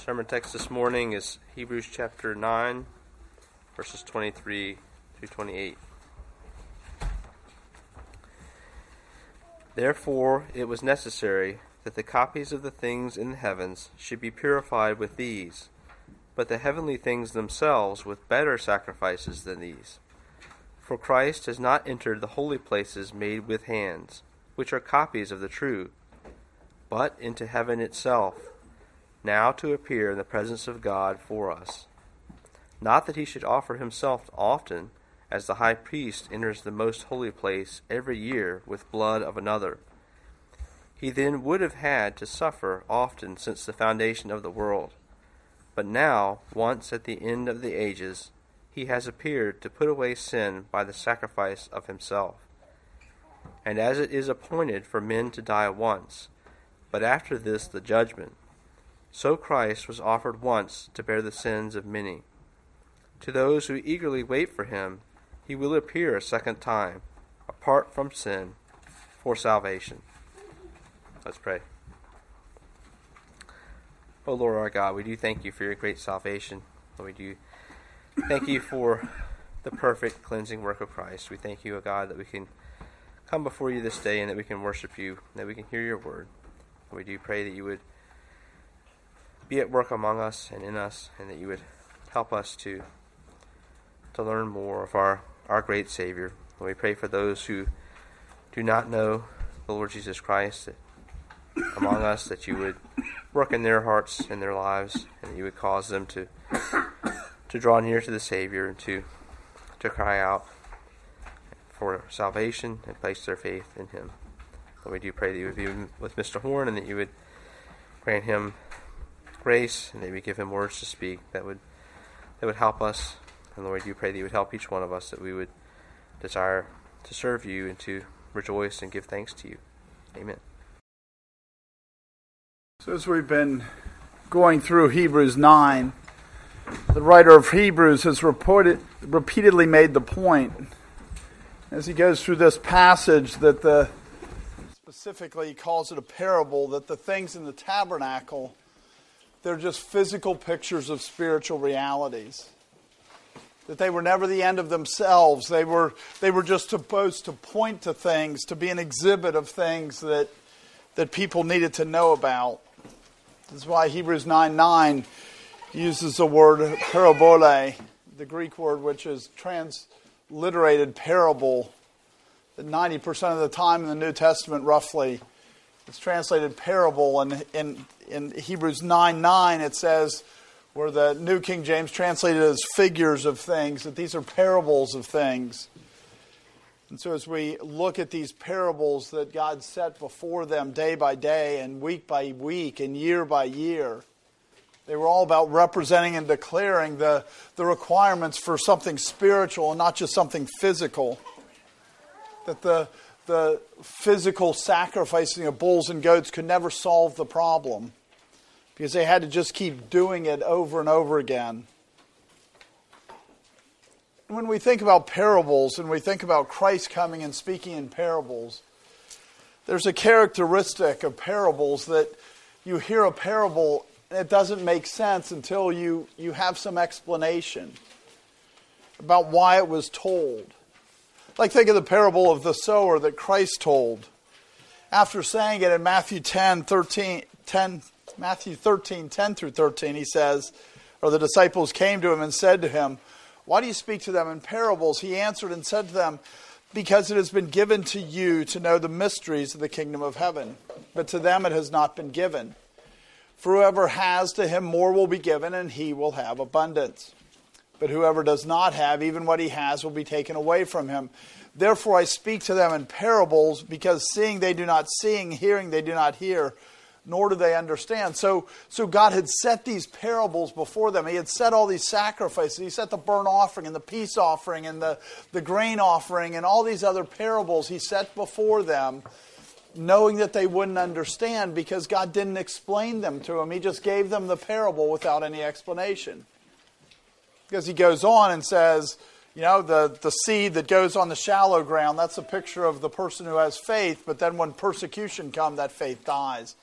Sermon text this morning is Hebrews chapter 9, verses 23 through 28. Therefore, it was necessary that the copies of the things in the heavens should be purified with these, but the heavenly things themselves with better sacrifices than these. For Christ has not entered the holy places made with hands, which are copies of the true, but into heaven itself now to appear in the presence of God for us. Not that he should offer himself often, as the high priest enters the most holy place every year with blood of another. He then would have had to suffer often since the foundation of the world. But now, once at the end of the ages, he has appeared to put away sin by the sacrifice of himself. And as it is appointed for men to die once, but after this the judgment, so Christ was offered once to bear the sins of many. To those who eagerly wait for him, he will appear a second time, apart from sin, for salvation. Let's pray. O oh Lord our God, we do thank you for your great salvation. We do thank you for the perfect cleansing work of Christ. We thank you, O God, that we can come before you this day and that we can worship you, that we can hear your word. We do pray that you would be at work among us and in us, and that you would help us to to learn more of our, our great Savior. And we pray for those who do not know the Lord Jesus Christ among us, that you would work in their hearts and their lives, and that you would cause them to to draw near to the Savior and to to cry out for salvation and place their faith in Him. And we do pray that you would be with Mr. Horn and that you would grant him grace and maybe give him words to speak that would that would help us. And Lord, you pray that you would help each one of us that we would desire to serve you and to rejoice and give thanks to you. Amen. So as we've been going through Hebrews 9, the writer of Hebrews has reported, repeatedly made the point as he goes through this passage that the specifically he calls it a parable that the things in the tabernacle they're just physical pictures of spiritual realities. That they were never the end of themselves. They were, they were just supposed to point to things, to be an exhibit of things that, that people needed to know about. This is why Hebrews 9 9 uses the word parabole, the Greek word which is transliterated parable. That 90% of the time in the New Testament, roughly, it's translated parable, and in, in Hebrews 9 9, it says, where the New King James translated as figures of things, that these are parables of things. And so, as we look at these parables that God set before them day by day, and week by week, and year by year, they were all about representing and declaring the, the requirements for something spiritual and not just something physical. That the, the physical sacrificing of bulls and goats could never solve the problem because they had to just keep doing it over and over again. When we think about parables and we think about Christ coming and speaking in parables, there's a characteristic of parables that you hear a parable and it doesn't make sense until you, you have some explanation about why it was told. Like, think of the parable of the sower that Christ told. After saying it in Matthew 10, 13, 10, Matthew 13, 10 through 13, he says, or the disciples came to him and said to him, Why do you speak to them in parables? He answered and said to them, Because it has been given to you to know the mysteries of the kingdom of heaven, but to them it has not been given. For whoever has, to him more will be given, and he will have abundance. But whoever does not have, even what he has will be taken away from him. Therefore I speak to them in parables, because seeing they do not see, hearing they do not hear, nor do they understand. So, so God had set these parables before them. He had set all these sacrifices. He set the burnt offering and the peace offering and the, the grain offering and all these other parables he set before them, knowing that they wouldn't understand because God didn't explain them to them. He just gave them the parable without any explanation. Because he goes on and says, you know, the, the seed that goes on the shallow ground, that's a picture of the person who has faith, but then when persecution comes, that faith dies.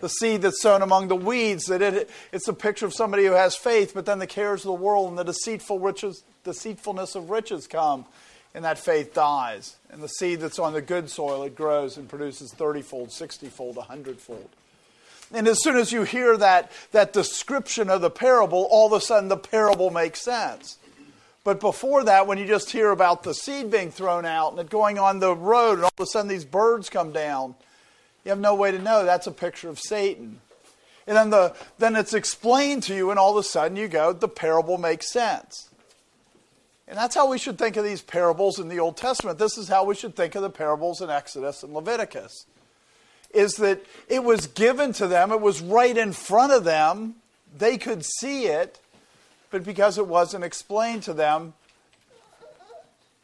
The seed that's sown among the weeds, that it, it's a picture of somebody who has faith, but then the cares of the world and the deceitful riches, deceitfulness of riches come, and that faith dies. And the seed that's on the good soil, it grows and produces 30 fold, 60 fold, 100 fold. And as soon as you hear that, that description of the parable, all of a sudden the parable makes sense. But before that, when you just hear about the seed being thrown out and it going on the road, and all of a sudden these birds come down, you have no way to know that's a picture of Satan. And then, the, then it's explained to you, and all of a sudden you go, the parable makes sense. And that's how we should think of these parables in the Old Testament. This is how we should think of the parables in Exodus and Leviticus. Is that it was given to them, it was right in front of them, they could see it, but because it wasn't explained to them,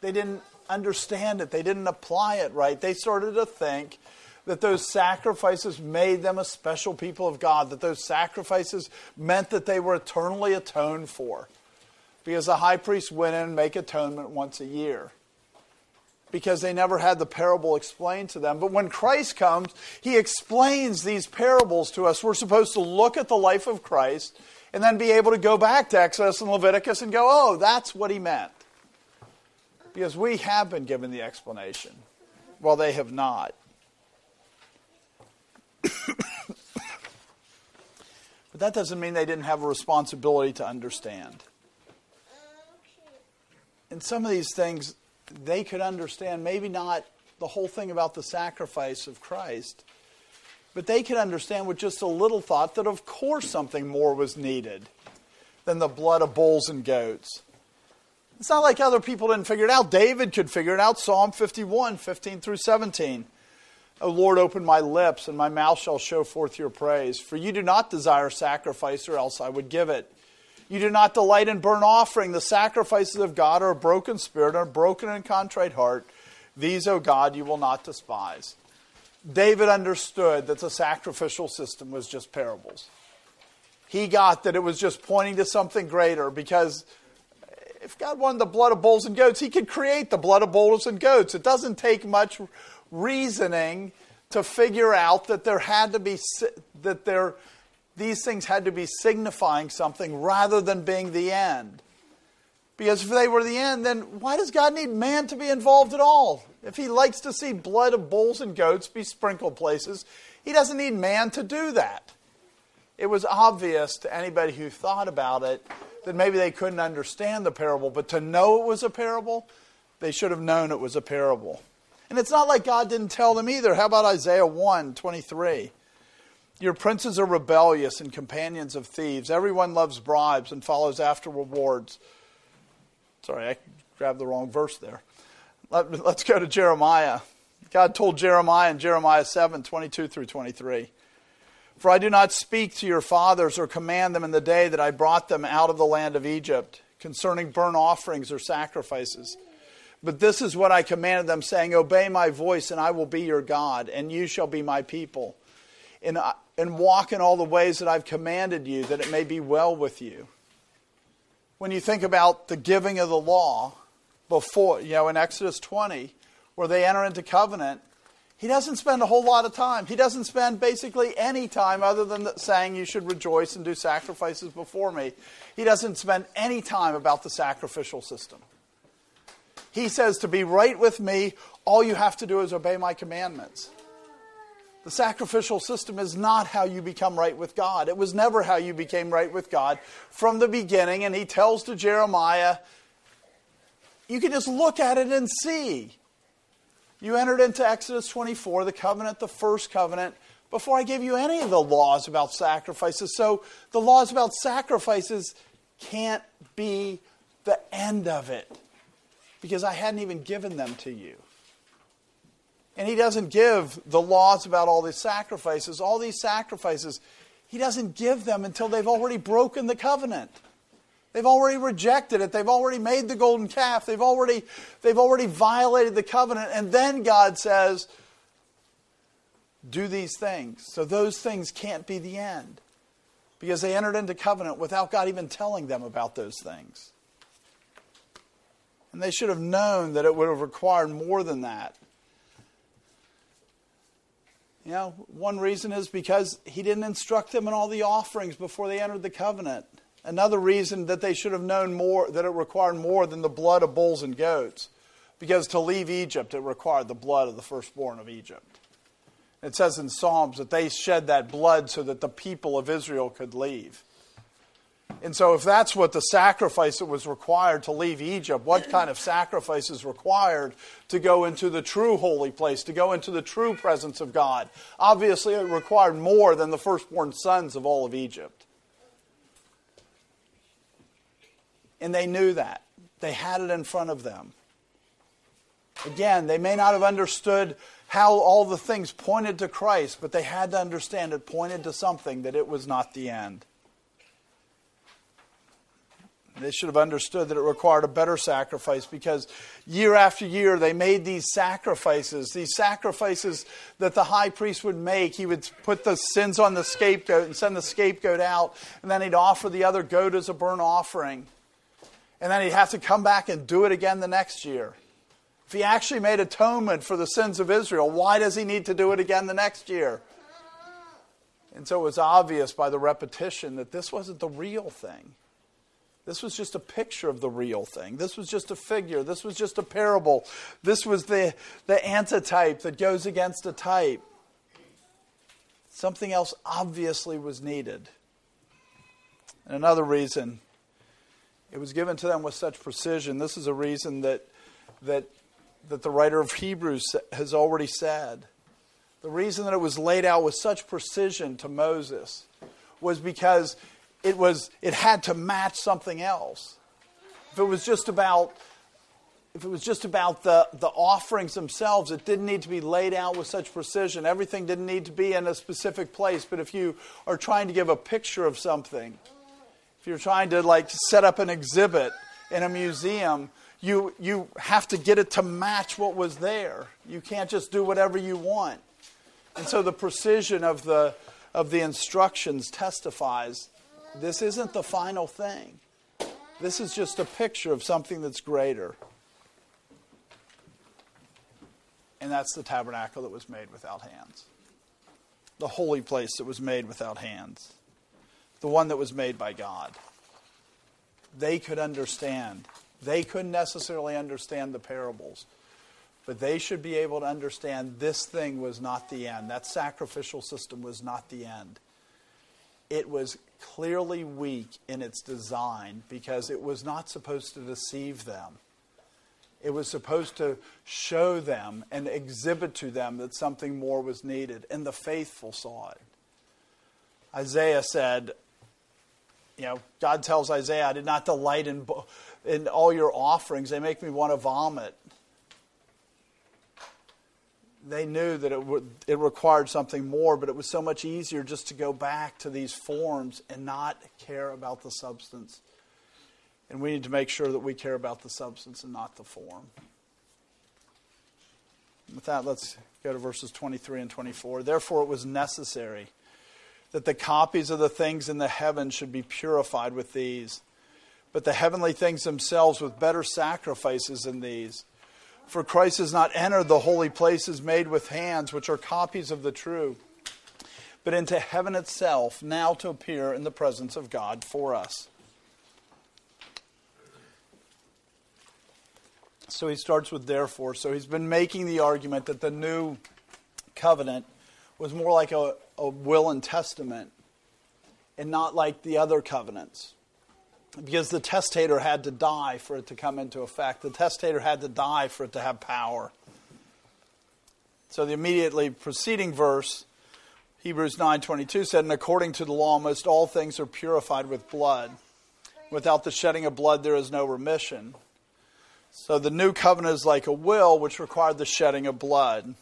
they didn't understand it, they didn't apply it right. They started to think that those sacrifices made them a special people of God, that those sacrifices meant that they were eternally atoned for because the high priest went in and make atonement once a year because they never had the parable explained to them. But when Christ comes, he explains these parables to us. We're supposed to look at the life of Christ and then be able to go back to Exodus and Leviticus and go, oh, that's what he meant. Because we have been given the explanation, while they have not. But that doesn't mean they didn't have a responsibility to understand and some of these things they could understand, maybe not the whole thing about the sacrifice of Christ, but they could understand with just a little thought that of course something more was needed than the blood of bulls and goats. It's not like other people didn't figure it out. David could figure it out. Psalm 51, 15 through 17. O Lord, open my lips, and my mouth shall show forth your praise. For you do not desire sacrifice, or else I would give it. You do not delight in burnt offering. The sacrifices of God are a broken spirit and a broken and contrite heart. These, O God, you will not despise. David understood that the sacrificial system was just parables. He got that it was just pointing to something greater because if God wanted the blood of bulls and goats, He could create the blood of bulls and goats. It doesn't take much reasoning to figure out that there had to be that there these things had to be signifying something rather than being the end. Because if they were the end, then why does God need man to be involved at all? If he likes to see blood of bulls and goats be sprinkled places, he doesn't need man to do that. It was obvious to anybody who thought about it that maybe they couldn't understand the parable, but to know it was a parable, they should have known it was a parable. And it's not like God didn't tell them either. How about Isaiah 1 23? Your princes are rebellious and companions of thieves. Everyone loves bribes and follows after rewards. Sorry, I grabbed the wrong verse there. Let, us go to Jeremiah. God told Jeremiah in Jeremiah 7 22 through 23. For I do not speak to your fathers or command them in the day that I brought them out of the land of Egypt concerning burnt offerings or sacrifices. But this is what I commanded them, saying, Obey my voice, and I will be your God, and you shall be my people and, and walk in all the ways that I've commanded you, that it may be well with you. When you think about the giving of the law before, you know, in Exodus 20, where they enter into covenant, he doesn't spend a whole lot of time. He doesn't spend basically any time other than saying you should rejoice and do sacrifices before me. He doesn't spend any time about the sacrificial system. He says to be right with me, all you have to do is obey my commandments. The sacrificial system is not how you become right with God. It was never how you became right with God from the beginning. And he tells to Jeremiah, you can just look at it and see. You entered into Exodus 24, the covenant, the first covenant, before I gave you any of the laws about sacrifices. So the laws about sacrifices can't be the end of it because I hadn't even given them to you. And he doesn't give the laws about all these sacrifices. All these sacrifices, he doesn't give them until they've already broken the covenant. They've already rejected it. They've already made the golden calf. They've already, they've already violated the covenant. And then God says, do these things. So those things can't be the end because they entered into covenant without God even telling them about those things. And they should have known that it would have required more than that. You know, one reason is because he didn't instruct them in all the offerings before they entered the covenant. Another reason that they should have known more, that it required more than the blood of bulls and goats. Because to leave Egypt, it required the blood of the firstborn of Egypt. It says in Psalms that they shed that blood so that the people of Israel could leave. And so, if that's what the sacrifice that was required to leave Egypt, what kind of sacrifice is required to go into the true holy place, to go into the true presence of God? Obviously, it required more than the firstborn sons of all of Egypt. And they knew that. They had it in front of them. Again, they may not have understood how all the things pointed to Christ, but they had to understand it pointed to something, that it was not the end. They should have understood that it required a better sacrifice because year after year they made these sacrifices, these sacrifices that the high priest would make. He would put the sins on the scapegoat and send the scapegoat out, and then he'd offer the other goat as a burnt offering. And then he'd have to come back and do it again the next year. If he actually made atonement for the sins of Israel, why does he need to do it again the next year? And so it was obvious by the repetition that this wasn't the real thing. This was just a picture of the real thing. This was just a figure. This was just a parable. This was the, the antitype that goes against a type. Something else obviously was needed. And another reason, it was given to them with such precision. This is a reason that, that, that the writer of Hebrews has already said. The reason that it was laid out with such precision to Moses was because it was it had to match something else. If it was just about if it was just about the, the offerings themselves, it didn't need to be laid out with such precision. Everything didn't need to be in a specific place. But if you are trying to give a picture of something, if you're trying to like set up an exhibit in a museum, you, you have to get it to match what was there. You can't just do whatever you want. And so the precision of the, of the instructions testifies this isn't the final thing. This is just a picture of something that's greater. And that's the tabernacle that was made without hands. The holy place that was made without hands. The one that was made by God. They could understand. They couldn't necessarily understand the parables, but they should be able to understand this thing was not the end. That sacrificial system was not the end. It was clearly weak in its design because it was not supposed to deceive them. It was supposed to show them and exhibit to them that something more was needed, and the faithful saw it. Isaiah said, you know, God tells Isaiah, I did not delight in, in all your offerings. They make me want to vomit they knew that it, would, it required something more, but it was so much easier just to go back to these forms and not care about the substance. And we need to make sure that we care about the substance and not the form. With that, let's go to verses 23 and 24. Therefore, it was necessary that the copies of the things in the heavens should be purified with these, but the heavenly things themselves with better sacrifices than these. For Christ has not entered the holy places made with hands, which are copies of the true, but into heaven itself, now to appear in the presence of God for us. So he starts with therefore. So he's been making the argument that the new covenant was more like a, a will and testament and not like the other covenants because the testator had to die for it to come into effect. The testator had to die for it to have power. So the immediately preceding verse, Hebrews 9:22 said, "And according to the law most all things are purified with blood. Without the shedding of blood there is no remission." So the new covenant is like a will which required the shedding of blood.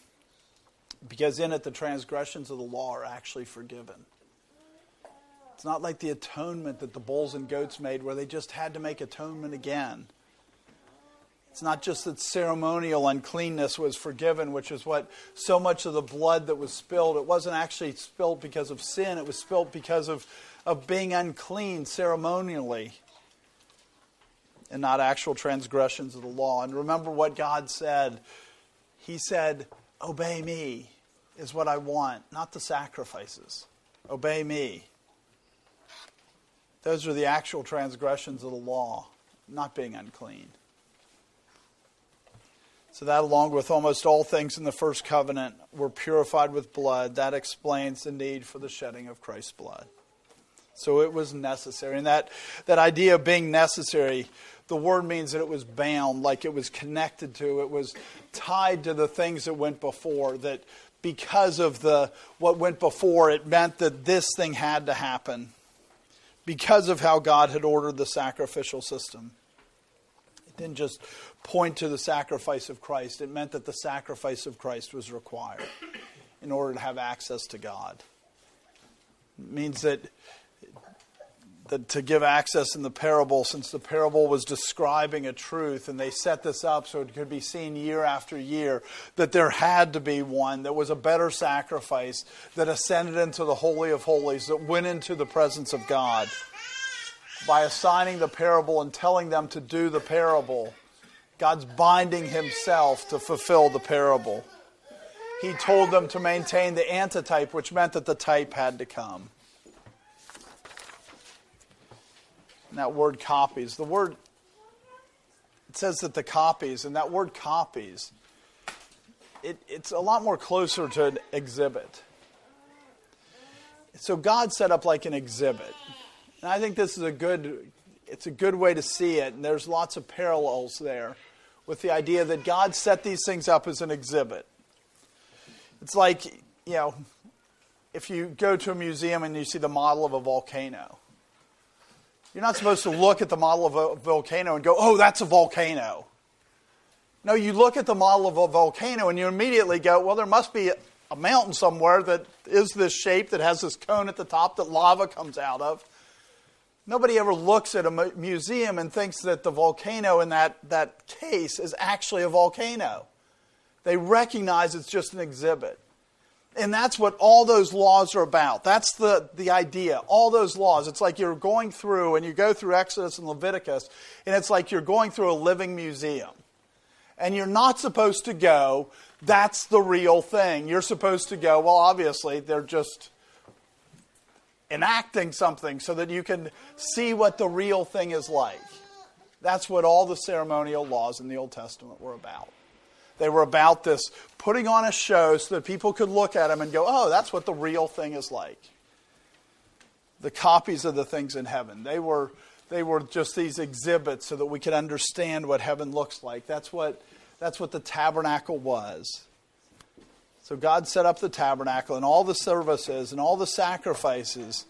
Because in it the transgressions of the law are actually forgiven. It's not like the atonement that the bulls and goats made, where they just had to make atonement again. It's not just that ceremonial uncleanness was forgiven, which is what so much of the blood that was spilled, it wasn't actually spilled because of sin, it was spilled because of, of being unclean ceremonially and not actual transgressions of the law. And remember what God said He said, Obey me. is what I want, not the sacrifices. Obey me. Those are the actual transgressions of the law, not being unclean. So, that, along with almost all things in the first covenant, were purified with blood. That explains the need for the shedding of Christ's blood. So, it was necessary. And that, that idea of being necessary, the word means that it was bound, like it was connected to, it was tied to the things that went before, that because of the what went before, it meant that this thing had to happen because of how God had ordered the sacrificial system. It didn't just point to the sacrifice of Christ, it meant that the sacrifice of Christ was required in order to have access to God. It means that that to give access in the parable, since the parable was describing a truth, and they set this up so it could be seen year after year, that there had to be one that was a better sacrifice that ascended into the Holy of Holies, that went into the presence of God. By assigning the parable and telling them to do the parable, God's binding Himself to fulfill the parable. He told them to maintain the antitype, which meant that the type had to come. And that word copies. The word, it says that the copies, and that word copies, it, it's a lot more closer to an exhibit. So God set up like an exhibit. And I think this is a good, it's a good way to see it. And there's lots of parallels there with the idea that God set these things up as an exhibit. It's like, you know, if you go to a museum and you see the model of a volcano you're not supposed to look at the model of a volcano and go, oh, that's a volcano. No, you look at the model of a volcano and you immediately go, well, there must be a mountain somewhere that is this shape that has this cone at the top that lava comes out of. Nobody ever looks at a museum and thinks that the volcano in that, that case is actually a volcano. They recognize it's just an exhibit. And that's what all those laws are about. That's the, the idea. All those laws. It's like you're going through, and you go through Exodus and Leviticus, and it's like you're going through a living museum. And you're not supposed to go, that's the real thing. You're supposed to go, well, obviously, they're just enacting something so that you can see what the real thing is like. That's what all the ceremonial laws in the Old Testament were about. They were about this putting on a show so that people could look at them and go, oh, that's what the real thing is like. The copies of the things in heaven. They were, they were just these exhibits so that we could understand what heaven looks like. That's what, that's what the tabernacle was. So God set up the tabernacle and all the services and all the sacrifices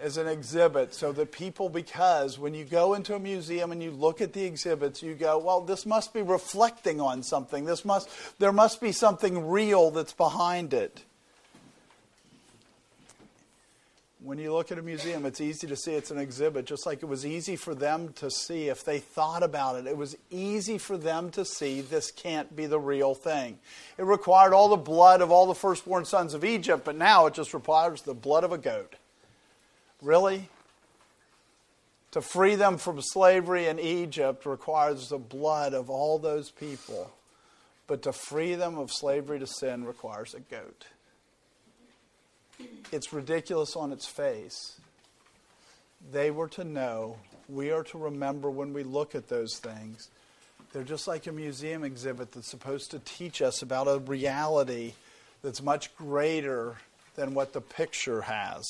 as an exhibit so that people, because when you go into a museum and you look at the exhibits, you go, well, this must be reflecting on something. This must, there must be something real that's behind it. When you look at a museum, it's easy to see it's an exhibit, just like it was easy for them to see if they thought about it. It was easy for them to see this can't be the real thing. It required all the blood of all the firstborn sons of Egypt, but now it just requires the blood of a goat. Really? To free them from slavery in Egypt requires the blood of all those people. But to free them of slavery to sin requires a goat. It's ridiculous on its face. They were to know, we are to remember when we look at those things. They're just like a museum exhibit that's supposed to teach us about a reality that's much greater than what the picture has.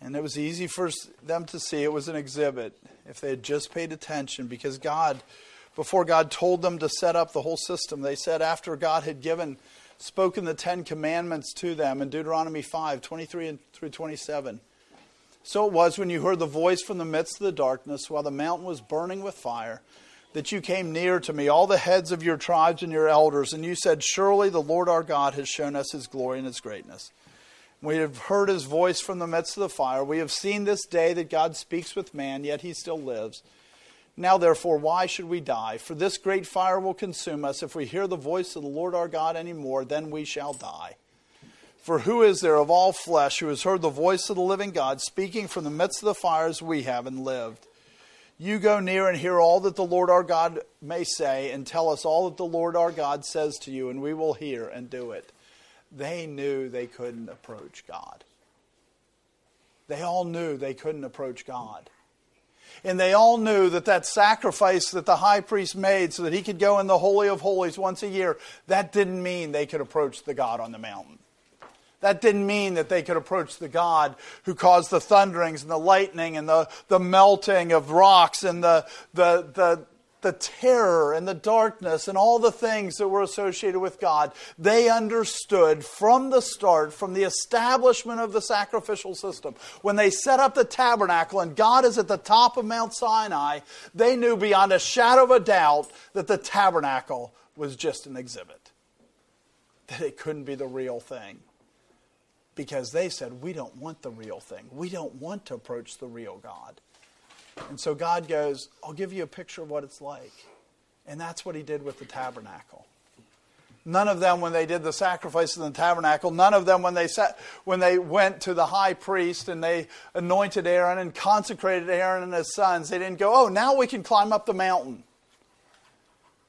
And it was easy for them to see it was an exhibit if they had just paid attention because God, before God told them to set up the whole system, they said after God had given, spoken the Ten Commandments to them in Deuteronomy 5 23 through 27. So it was when you heard the voice from the midst of the darkness while the mountain was burning with fire that you came near to me, all the heads of your tribes and your elders, and you said, Surely the Lord our God has shown us his glory and his greatness. We have heard his voice from the midst of the fire. We have seen this day that God speaks with man, yet he still lives. Now, therefore, why should we die? For this great fire will consume us. If we hear the voice of the Lord our God any more, then we shall die. For who is there of all flesh who has heard the voice of the living God speaking from the midst of the fire as we have and lived? You go near and hear all that the Lord our God may say, and tell us all that the Lord our God says to you, and we will hear and do it. They knew they couldn't approach God. They all knew they couldn't approach God. And they all knew that that sacrifice that the high priest made so that he could go in the Holy of Holies once a year, that didn't mean they could approach the God on the mountain. That didn't mean that they could approach the God who caused the thunderings and the lightning and the, the melting of rocks and the, the, the, the terror and the darkness and all the things that were associated with God. They understood from the start, from the establishment of the sacrificial system, when they set up the tabernacle and God is at the top of Mount Sinai, they knew beyond a shadow of a doubt that the tabernacle was just an exhibit, that it couldn't be the real thing because they said, We don't want the real thing. We don't want to approach the real God. And so God goes, I'll give you a picture of what it's like. And that's what he did with the tabernacle. None of them, when they did the sacrifice in the tabernacle, none of them, when they, sat, when they went to the high priest and they anointed Aaron and consecrated Aaron and his sons, they didn't go, oh, now we can climb up the mountain.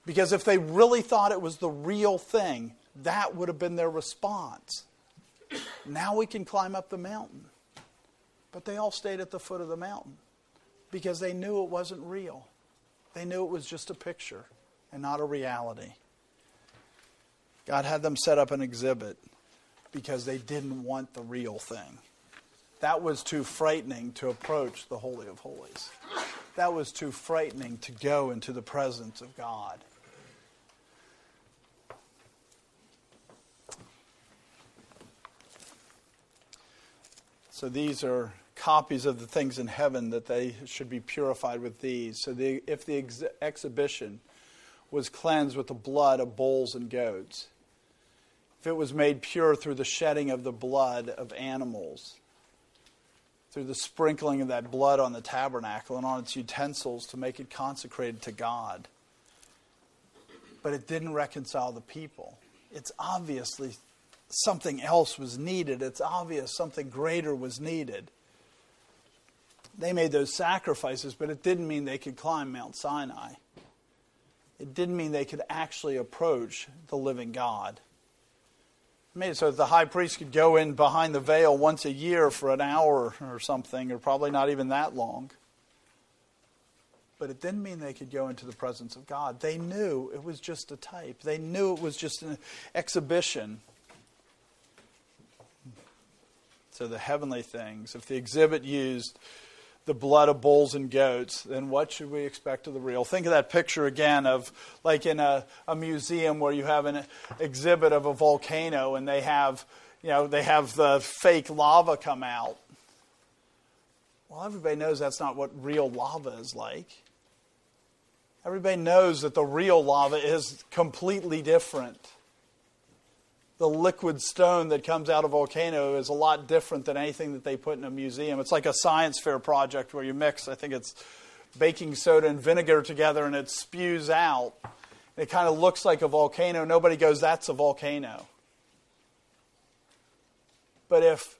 Because if they really thought it was the real thing, that would have been their response. Now we can climb up the mountain. But they all stayed at the foot of the mountain because they knew it wasn't real. They knew it was just a picture and not a reality. God had them set up an exhibit because they didn't want the real thing. That was too frightening to approach the Holy of Holies. That was too frightening to go into the presence of God. So these are copies of the things in heaven that they should be purified with these. So the, if the ex- exhibition was cleansed with the blood of bulls and goats, if it was made pure through the shedding of the blood of animals, through the sprinkling of that blood on the tabernacle and on its utensils to make it consecrated to God. But it didn't reconcile the people. It's obviously something else was needed. It's obvious something greater was needed. They made those sacrifices, but it didn't mean they could climb Mount Sinai. It didn't mean they could actually approach the living God. It made it so that the high priest could go in behind the veil once a year for an hour or something, or probably not even that long. But it didn't mean they could go into the presence of God. They knew it was just a type, they knew it was just an exhibition. So the heavenly things. If the exhibit used the blood of bulls and goats, then what should we expect of the real? Think of that picture again of like in a, a museum where you have an exhibit of a volcano and they have, you know, they have the fake lava come out. Well, everybody knows that's not what real lava is like. Everybody knows that the real lava is completely different the liquid stone that comes out of a volcano is a lot different than anything that they put in a museum. It's like a science fair project where you mix, I think it's baking soda and vinegar together and it spews out. It kind of looks like a volcano. Nobody goes, that's a volcano. But if,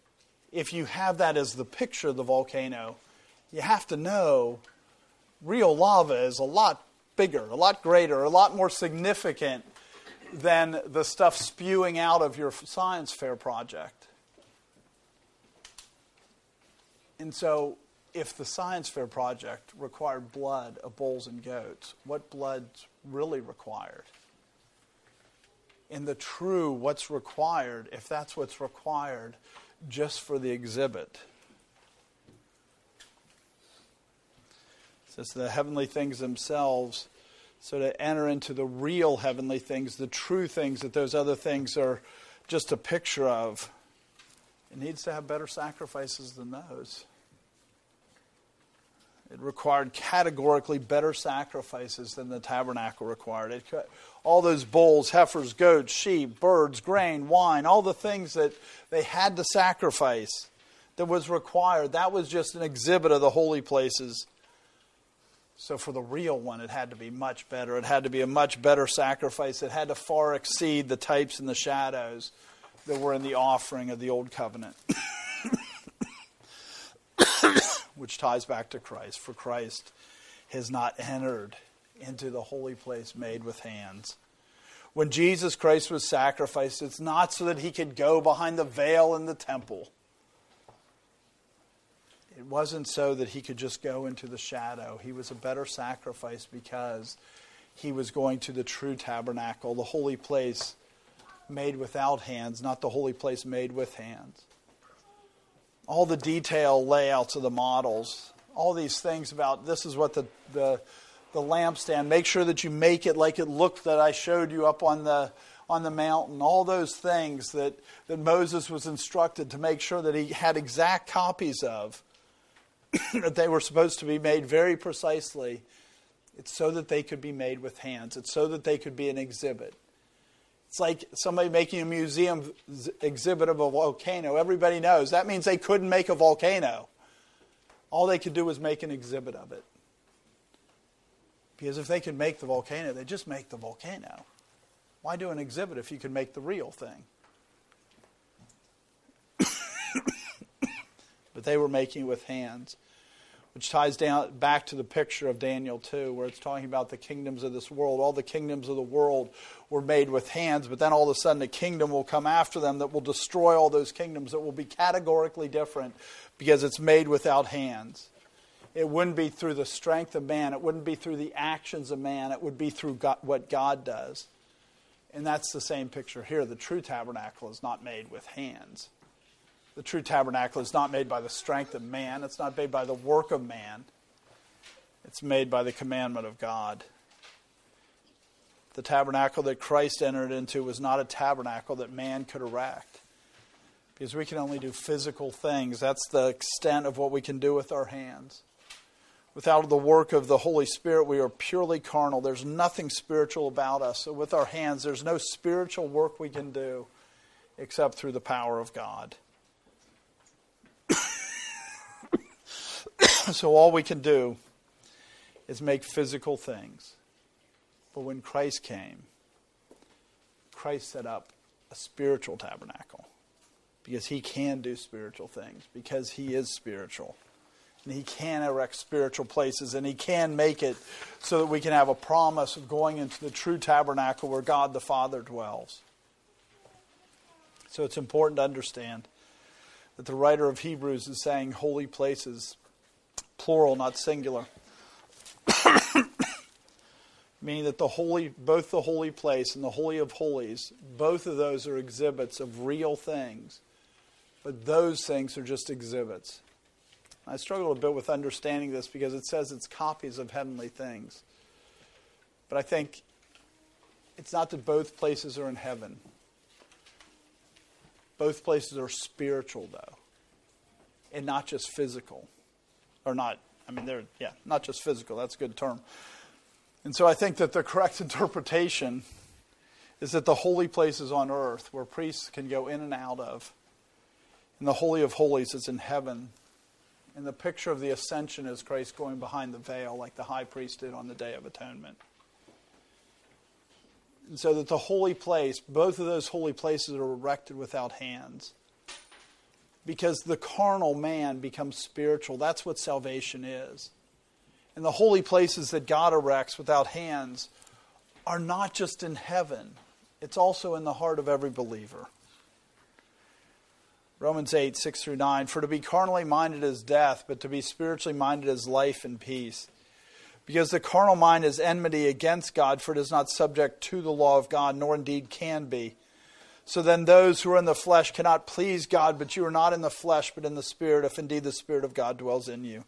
if you have that as the picture of the volcano, you have to know real lava is a lot bigger, a lot greater, a lot more significant than the stuff spewing out of your science fair project. And so, if the science fair project required blood of bulls and goats, what blood's really required? In the true, what's required, if that's what's required just for the exhibit. It says the heavenly things themselves so to enter into the real heavenly things, the true things that those other things are just a picture of, it needs to have better sacrifices than those. It required categorically better sacrifices than the tabernacle required. It, all those bulls, heifers, goats, sheep, birds, grain, wine, all the things that they had to sacrifice that was required, that was just an exhibit of the holy places. So for the real one, it had to be much better. It had to be a much better sacrifice. It had to far exceed the types and the shadows that were in the offering of the old covenant, which ties back to Christ. For Christ, has not entered into the holy place made with hands. When Jesus Christ was sacrificed, it's not so that he could go behind the veil in the temple. It wasn't so that he could just go into the shadow. He was a better sacrifice because he was going to the true tabernacle, the holy place made without hands, not the holy place made with hands. All the detail layouts of the models, all these things about this is what the, the, the lampstand, make sure that you make it like it looked that I showed you up on the, on the mountain, all those things that, that Moses was instructed to make sure that he had exact copies of, that they were supposed to be made very precisely. It's so that they could be made with hands. It's so that they could be an exhibit. It's like somebody making a museum exhibit of a volcano. Everybody knows that means they couldn't make a volcano. All they could do was make an exhibit of it. Because if they could make the volcano, they'd just make the volcano. Why do an exhibit if you could make the real thing? but they were making it with hands which ties down back to the picture of Daniel 2, where it's talking about the kingdoms of this world. All the kingdoms of the world were made with hands, but then all of a sudden a kingdom will come after them that will destroy all those kingdoms, that will be categorically different because it's made without hands. It wouldn't be through the strength of man, it wouldn't be through the actions of man, it would be through God, what God does. And that's the same picture here. The true tabernacle is not made with hands. The true tabernacle is not made by the strength of man, it's not made by the work of man, it's made by the commandment of God. The tabernacle that Christ entered into was not a tabernacle that man could erect. Because we can only do physical things. That's the extent of what we can do with our hands. Without the work of the Holy Spirit, we are purely carnal. There's nothing spiritual about us. So, with our hands, there's no spiritual work we can do except through the power of God. so all we can do is make physical things. But when Christ came, Christ set up a spiritual tabernacle because he can do spiritual things, because he is spiritual. And he can erect spiritual places, and he can make it so that we can have a promise of going into the true tabernacle where God the Father dwells. So it's important to understand that the writer of Hebrews is saying holy places plural, not singular. Meaning that the holy, both the holy place and the holy of holies, both of those are exhibits of real things, but those things are just exhibits. I struggle a bit with understanding this because it says it's copies of heavenly things. But I think it's not that both places are in heaven. Both places are spiritual, though, and not just physical or not. I mean, they're yeah, not just physical. That's a good term. And so I think that the correct interpretation is that the holy places on earth, where priests can go in and out of, and the holy of holies is in heaven. And the picture of the ascension is Christ going behind the veil, like the high priest did on the Day of Atonement. And so that the holy place, both of those holy places are erected without hands because the carnal man becomes spiritual. That's what salvation is. And the holy places that God erects without hands are not just in heaven, it's also in the heart of every believer. Romans 8, 6 through 9. For to be carnally minded is death, but to be spiritually minded is life and peace. Because the carnal mind is enmity against God, for it is not subject to the law of God, nor indeed can be. So then, those who are in the flesh cannot please God, but you are not in the flesh, but in the Spirit, if indeed the Spirit of God dwells in you.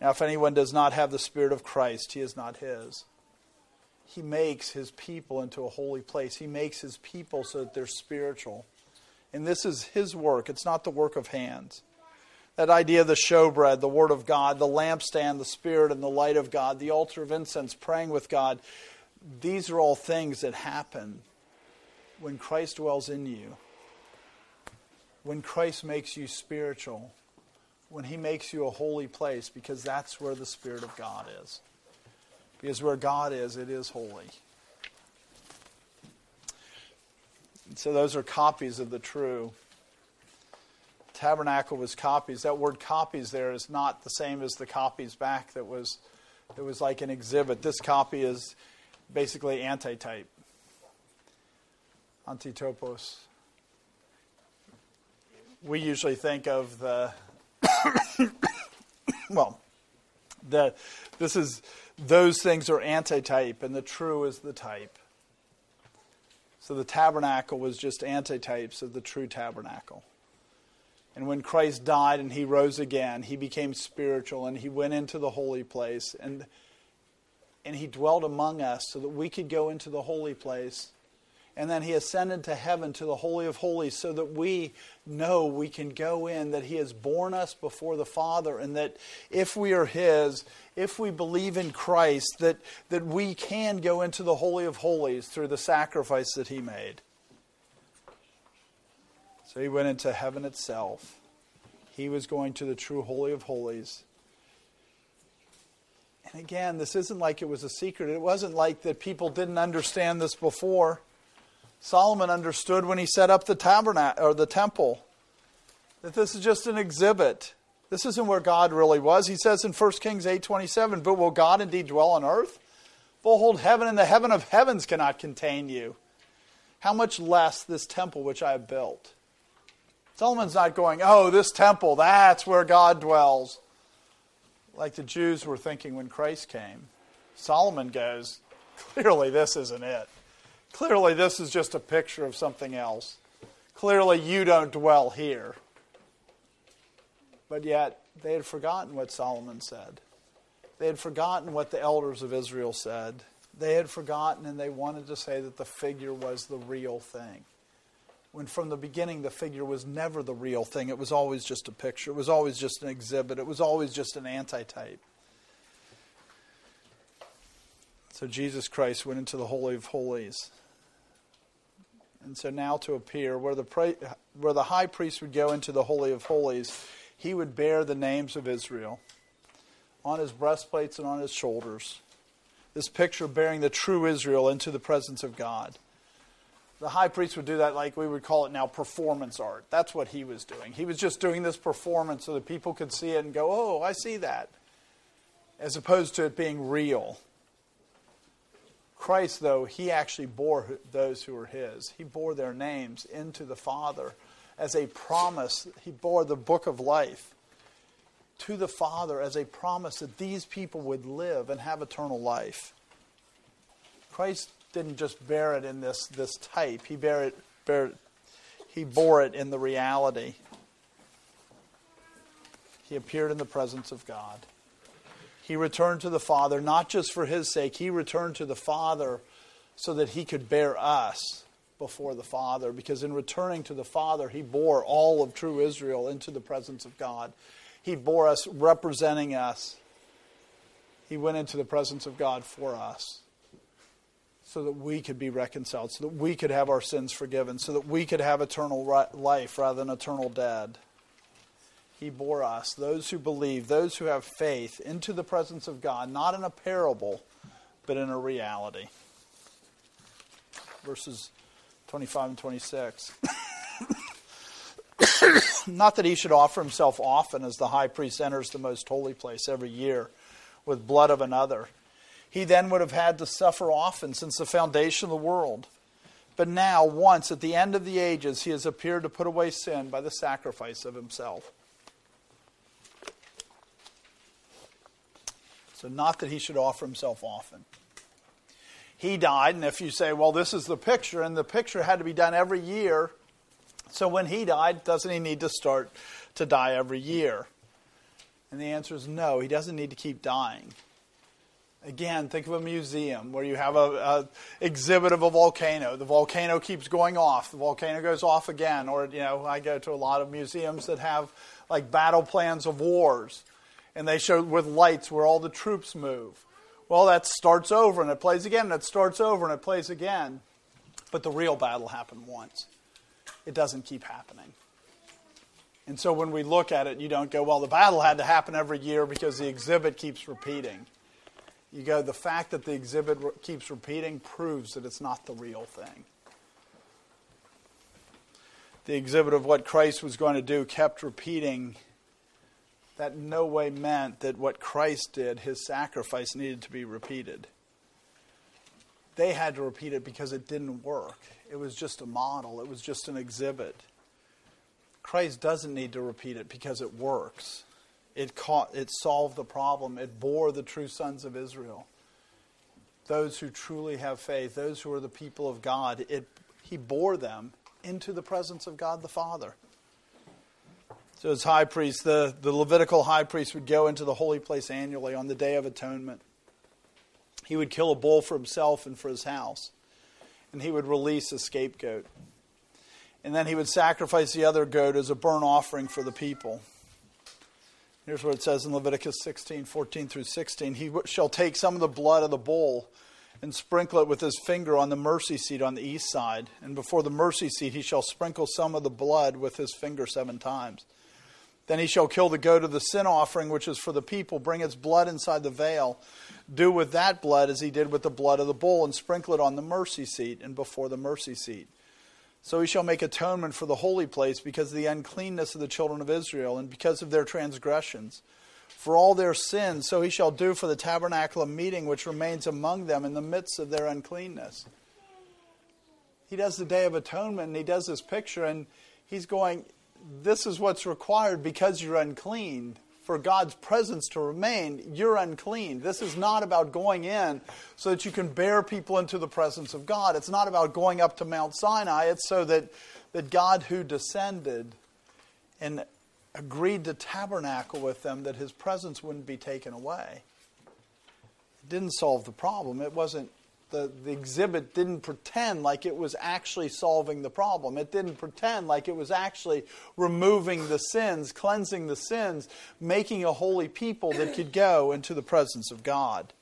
Now, if anyone does not have the Spirit of Christ, he is not his. He makes his people into a holy place, he makes his people so that they're spiritual. And this is his work, it's not the work of hands. That idea of the showbread, the Word of God, the lampstand, the Spirit, and the light of God, the altar of incense, praying with God, these are all things that happen when Christ dwells in you, when Christ makes you spiritual, when He makes you a holy place, because that's where the Spirit of God is. Because where God is, it is holy. And so those are copies of the true. Tabernacle was copies. That word copies there is not the same as the copies back that was It was like an exhibit. This copy is basically antitype, antitopos. We usually think of the, well, the, this is, those things are antitype, and the true is the type. So the tabernacle was just antitypes of the true tabernacle. And when Christ died and he rose again, he became spiritual and he went into the holy place and and he dwelt among us so that we could go into the holy place. And then he ascended to heaven to the holy of holies so that we know we can go in that he has borne us before the Father and that if we are his, if we believe in Christ that that we can go into the holy of holies through the sacrifice that he made. So he went into heaven itself. He was going to the true Holy of Holies. And again, this isn't like it was a secret. It wasn't like that people didn't understand this before. Solomon understood when he set up the tabernacle or the temple that this is just an exhibit. This isn't where God really was. He says in 1 Kings 8:27, "But will God indeed dwell on earth? Behold, heaven and the heaven of heavens cannot contain you. How much less this temple which I have built?" Solomon's not going, oh, this temple, that's where God dwells, like the Jews were thinking when Christ came. Solomon goes, clearly this isn't it. Clearly this is just a picture of something else. Clearly you don't dwell here. But yet, they had forgotten what Solomon said. They had forgotten what the elders of Israel said. They had forgotten and they wanted to say that the figure was the real thing when from the beginning the figure was never the real thing. It was always just a picture, it was always just an exhibit, it was always just an antitype. So Jesus Christ went into the Holy of Holies. And so now to appear, where the, where the high priest would go into the Holy of Holies, he would bear the names of Israel on his breastplates and on his shoulders. This picture bearing the true Israel into the presence of God the high priest would do that like we would call it now performance art. That's what he was doing. He was just doing this performance so that people could see it and go, oh, I see that, as opposed to it being real. Christ, though, he actually bore those who were his. He bore their names into the Father as a promise. He bore the book of life to the Father as a promise that these people would live and have eternal life. Christ didn't just bear it in this, this type, he, bear it, bear, he bore it in the reality. He appeared in the presence of God. He returned to the Father, not just for his sake, he returned to the Father so that he could bear us before the Father. Because in returning to the Father, he bore all of true Israel into the presence of God. He bore us, representing us. He went into the presence of God for us so that we could be reconciled, so that we could have our sins forgiven, so that we could have eternal life rather than eternal dead. He bore us, those who believe, those who have faith, into the presence of God, not in a parable, but in a reality. Verses 25 and 26. not that he should offer himself often as the high priest enters the most holy place every year with blood of another he then would have had to suffer often since the foundation of the world. But now, once at the end of the ages, he has appeared to put away sin by the sacrifice of himself. So, not that he should offer himself often. He died, and if you say, well, this is the picture, and the picture had to be done every year, so when he died, doesn't he need to start to die every year? And the answer is no, he doesn't need to keep dying. Again, think of a museum where you have a, a, exhibit of a volcano. The volcano keeps going off. The volcano goes off again. Or you know, I go to a lot of museums that have like battle plans of wars, and they show with lights where all the troops move. Well, that starts over and it plays again, and it starts over and it plays again. But the real battle happened once. It doesn't keep happening. And so when we look at it, you don't go, well, the battle had to happen every year because the exhibit keeps repeating you go, the fact that the exhibit keeps repeating proves that it's not the real thing. The exhibit of what Christ was going to do kept repeating that no way meant that what Christ did, his sacrifice, needed to be repeated. They had to repeat it because it didn't work. It was just a model, it was just an exhibit. Christ doesn't need to repeat it because it works. It, caught, it solved the problem. It bore the true sons of Israel. Those who truly have faith, those who are the people of God, it, he bore them into the presence of God the Father. So, as high priest, the, the Levitical high priest would go into the holy place annually on the Day of Atonement. He would kill a bull for himself and for his house, and he would release a scapegoat. And then he would sacrifice the other goat as a burnt offering for the people. Here's what it says in Leviticus 16, 14 through 16. He shall take some of the blood of the bull and sprinkle it with his finger on the mercy seat on the east side. And before the mercy seat, he shall sprinkle some of the blood with his finger seven times. Then he shall kill the goat of the sin offering, which is for the people, bring its blood inside the veil. Do with that blood as he did with the blood of the bull, and sprinkle it on the mercy seat and before the mercy seat. So he shall make atonement for the holy place because of the uncleanness of the children of Israel and because of their transgressions. For all their sins, so he shall do for the tabernacle of meeting which remains among them in the midst of their uncleanness. He does the Day of Atonement and he does this picture, and he's going, This is what's required because you're unclean for God's presence to remain, you're unclean. This is not about going in so that you can bear people into the presence of God. It's not about going up to Mount Sinai. It's so that, that God, who descended and agreed to tabernacle with them, that his presence wouldn't be taken away. It didn't solve the problem. It wasn't the, the exhibit didn't pretend like it was actually solving the problem. It didn't pretend like it was actually removing the sins, cleansing the sins, making a holy people that could go into the presence of God.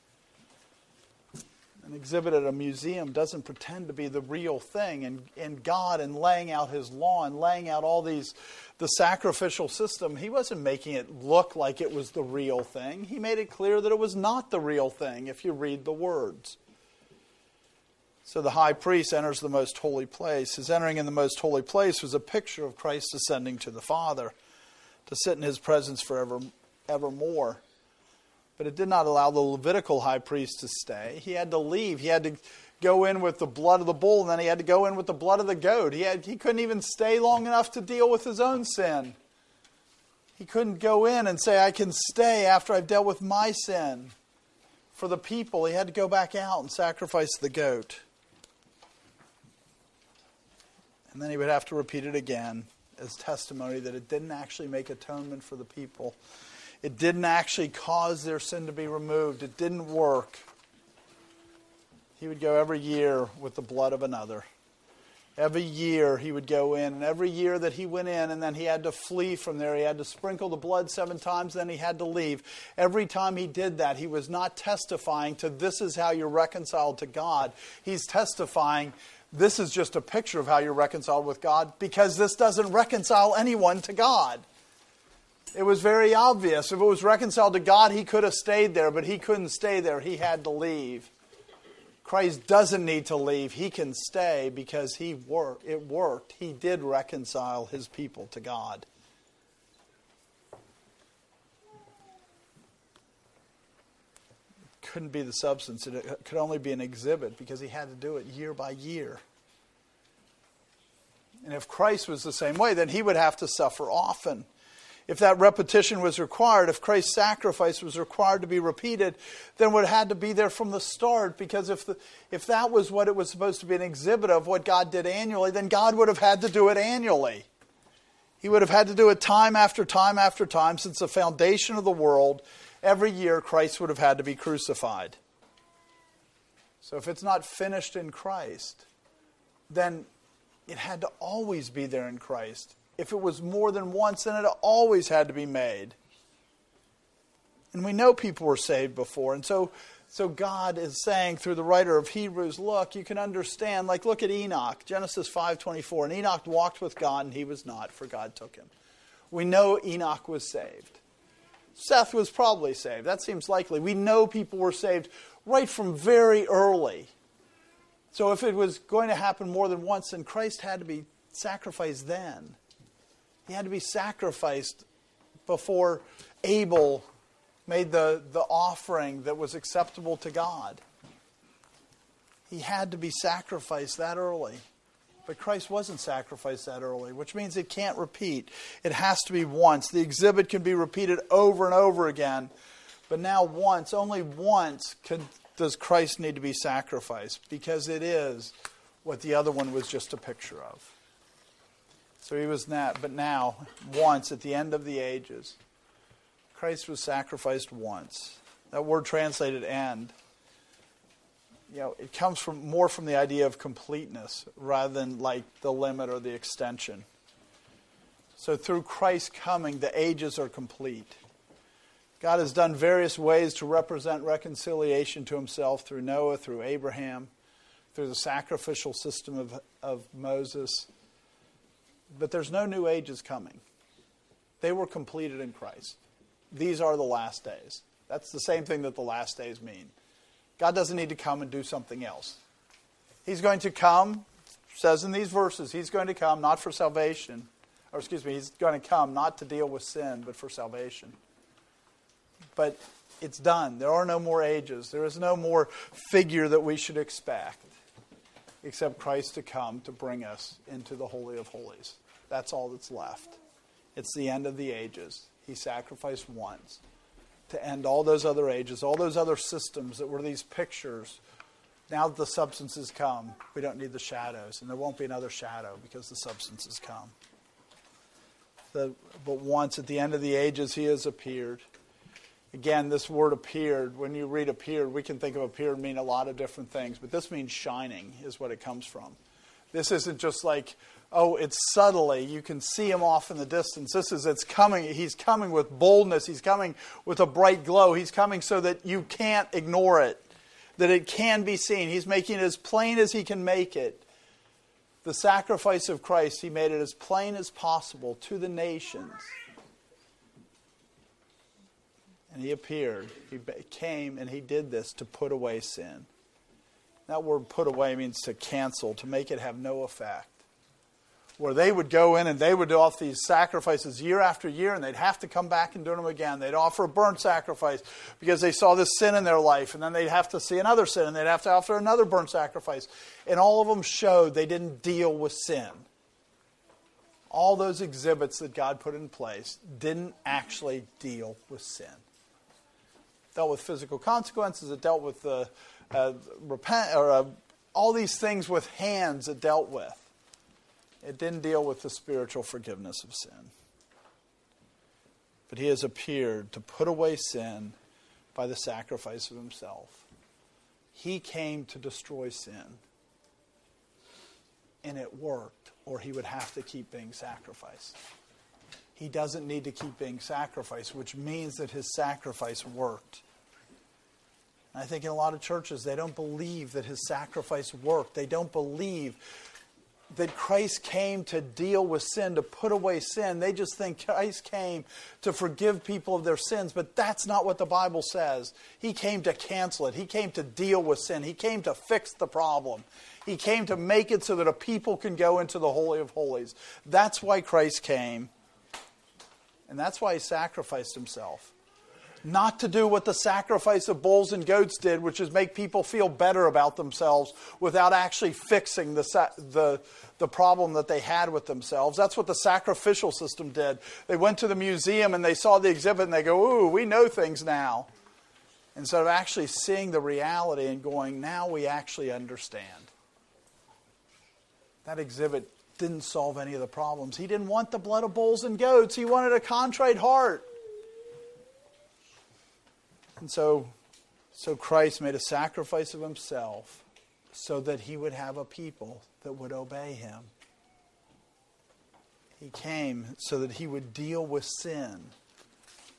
An exhibit at a museum doesn't pretend to be the real thing, and, and God, in laying out His law and laying out all these, the sacrificial system, He wasn't making it look like it was the real thing. He made it clear that it was not the real thing if you read the words. So the high priest enters the most holy place. His entering in the most holy place was a picture of Christ ascending to the Father to sit in his presence forever evermore. But it did not allow the Levitical high priest to stay. He had to leave. He had to go in with the blood of the bull, and then he had to go in with the blood of the goat. He, had, he couldn't even stay long enough to deal with his own sin. He couldn't go in and say, I can stay after I've dealt with my sin. For the people, he had to go back out and sacrifice the goat. And then he would have to repeat it again as testimony that it didn't actually make atonement for the people. It didn't actually cause their sin to be removed. It didn't work. He would go every year with the blood of another. Every year he would go in, and every year that he went in, and then he had to flee from there. He had to sprinkle the blood seven times, then he had to leave. Every time he did that, he was not testifying to this is how you're reconciled to God. He's testifying this is just a picture of how you're reconciled with God because this doesn't reconcile anyone to God. It was very obvious. If it was reconciled to God, he could have stayed there, but he couldn't stay there. He had to leave. Christ doesn't need to leave. He can stay because he wor- it worked. He did reconcile his people to God. Couldn't be the substance. It could only be an exhibit because he had to do it year by year. And if Christ was the same way, then he would have to suffer often. If that repetition was required, if Christ's sacrifice was required to be repeated, then it had to be there from the start. Because if, the, if that was what it was supposed to be an exhibit of what God did annually, then God would have had to do it annually. He would have had to do it time after time after time since the foundation of the world every year Christ would have had to be crucified. So if it's not finished in Christ, then it had to always be there in Christ. If it was more than once, then it always had to be made. And we know people were saved before. And so, so God is saying through the writer of Hebrews, look, you can understand. Like, look at Enoch, Genesis 5.24. And Enoch walked with God, and he was not, for God took him. We know Enoch was saved. Seth was probably saved. That seems likely. We know people were saved right from very early. So if it was going to happen more than once, then Christ had to be sacrificed then. He had to be sacrificed before Abel made the, the offering that was acceptable to God. He had to be sacrificed that early. But Christ wasn't sacrificed that early, which means it can't repeat. It has to be once. The exhibit can be repeated over and over again, but now once, only once, can, does Christ need to be sacrificed because it is what the other one was just a picture of. So he was not, but now, once at the end of the ages, Christ was sacrificed once. That word translated end you know, it comes from more from the idea of completeness rather than like the limit or the extension. So through Christ's coming, the ages are complete. God has done various ways to represent reconciliation to himself through Noah, through Abraham, through the sacrificial system of, of Moses. But there's no new ages coming. They were completed in Christ. These are the last days. That's the same thing that the last days mean. God doesn't need to come and do something else. He's going to come, says in these verses, He's going to come not for salvation, or excuse me, He's going to come not to deal with sin, but for salvation. But it's done. There are no more ages. There is no more figure that we should expect except Christ to come to bring us into the Holy of Holies. That's all that's left. It's the end of the ages. He sacrificed once to end all those other ages, all those other systems that were these pictures. Now that the substances come, we don't need the shadows, and there won't be another shadow because the substances come. The, but once at the end of the ages, he has appeared. Again, this word appeared, when you read appeared, we can think of appeared mean a lot of different things, but this means shining, is what it comes from. This isn't just like oh, it's subtly. You can see him off in the distance. This is, it's coming. He's coming with boldness. He's coming with a bright glow. He's coming so that you can't ignore it, that it can be seen. He's making it as plain as he can make it. The sacrifice of Christ, he made it as plain as possible to the nations. And he appeared. He came and he did this to put away sin. That word put away means to cancel, to make it have no effect where they would go in and they would offer these sacrifices year after year, and they'd have to come back and do them again. They'd offer a burnt sacrifice because they saw this sin in their life, and then they'd have to see another sin, and they'd have to offer another burnt sacrifice. And all of them showed they didn't deal with sin. All those exhibits that God put in place didn't actually deal with sin. It dealt with physical consequences. It dealt with the uh, repent or uh, all these things with hands. It dealt with it didn't deal with the spiritual forgiveness of sin. But he has appeared to put away sin by the sacrifice of himself. He came to destroy sin. And it worked, or he would have to keep being sacrificed. He doesn't need to keep being sacrificed, which means that his sacrifice worked. And I think in a lot of churches, they don't believe that his sacrifice worked. They don't believe that Christ came to deal with sin, to put away sin. They just think Christ came to forgive people of their sins, but that's not what the Bible says. He came to cancel it, He came to deal with sin, He came to fix the problem. He came to make it so that a people can go into the Holy of Holies. That's why Christ came, and that's why He sacrificed Himself not to do what the sacrifice of bulls and goats did, which is make people feel better about themselves without actually fixing the, the, the problem that they had with themselves. That's what the sacrificial system did. They went to the museum and they saw the exhibit and they go, Ooh, we know things now. Instead of actually seeing the reality and going, Now we actually understand. That exhibit didn't solve any of the problems. He didn't want the blood of bulls and goats, he wanted a contrite heart. And so, so Christ made a sacrifice of himself so that he would have a people that would obey him. He came so that he would deal with sin.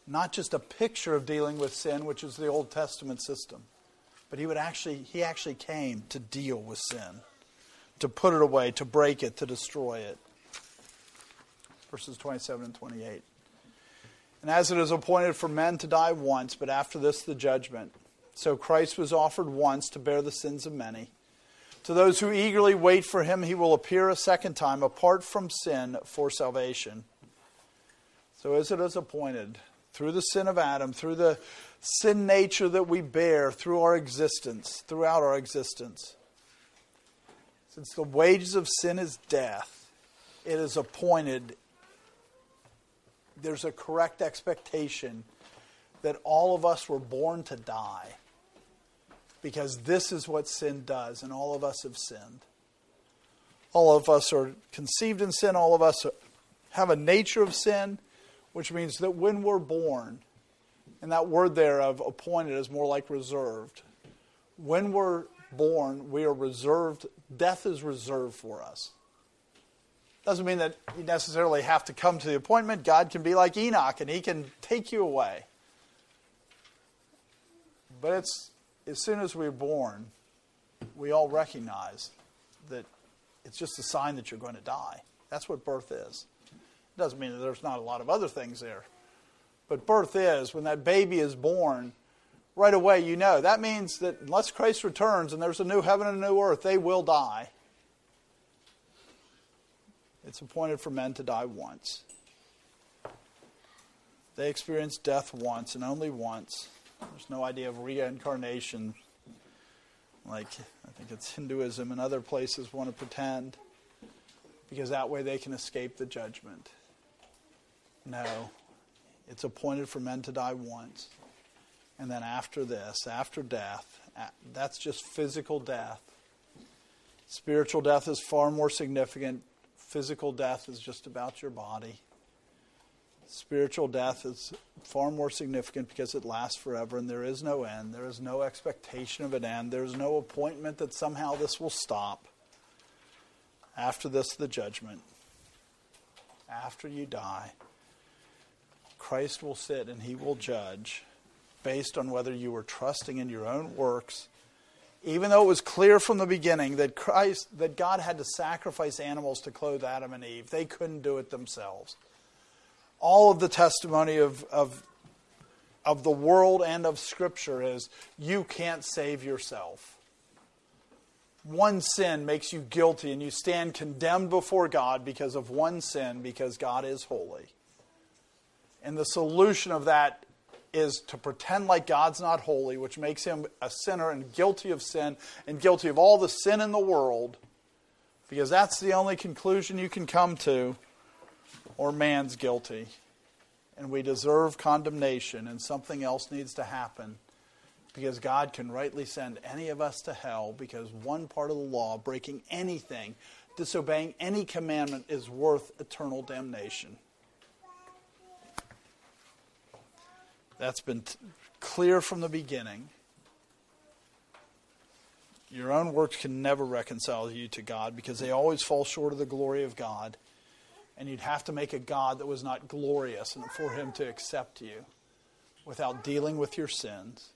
Not just a picture of dealing with sin, which is the Old Testament system, but he would actually he actually came to deal with sin, to put it away, to break it, to destroy it. Verses 27 and 28. And as it is appointed for men to die once, but after this the judgment. So Christ was offered once to bear the sins of many. To those who eagerly wait for him, he will appear a second time, apart from sin, for salvation. So as it is appointed through the sin of Adam, through the sin nature that we bear through our existence, throughout our existence. Since the wages of sin is death, it is appointed, there's a correct expectation that all of us were born to die. Because this is what sin does, and all of us have sinned. All of us are conceived in sin, all of us have a nature of sin, which means that when we're born, and that word there of appointed is more like reserved. When we're born, we are reserved, death is reserved for us. Doesn't mean that you necessarily have to come to the appointment. God can be like Enoch and he can take you away. But it's as soon as we're born, we all recognize that it's just a sign that you're going to die. That's what birth is. It doesn't mean that there's not a lot of other things there. But birth is, when that baby is born, right away you know. That means that unless Christ returns and there's a new heaven and a new earth, they will die. It's appointed for men to die once. They experience death once and only once. There's no idea of reincarnation like I think it's Hinduism and other places want to pretend because that way they can escape the judgment. No, it's appointed for men to die once. And then after this, after death, that's just physical death. Spiritual death is far more significant. Physical death is just about your body. Spiritual death is far more significant because it lasts forever and there is no end. There is no expectation of an end. There is no appointment that somehow this will stop. After this, the judgment. After you die. Christ will sit and he will judge based on whether you were trusting in your own works even though it was clear from the beginning that Christ that God had to sacrifice animals to clothe Adam and Eve they couldn't do it themselves all of the testimony of, of, of the world and of Scripture is you can't save yourself. One sin makes you guilty, and you stand condemned before God because of one sin, because God is holy. And the solution of that is to pretend like God's not holy, which makes him a sinner and guilty of sin and guilty of all the sin in the world, because that's the only conclusion you can come to, or man's guilty. And we deserve condemnation, and something else needs to happen because God can rightly send any of us to hell because one part of the law, breaking anything, disobeying any commandment, is worth eternal damnation. That's been t- clear from the beginning. Your own works can never reconcile you to God because they always fall short of the glory of God. And you'd have to make a God that was not glorious for him to accept you without dealing with your sins.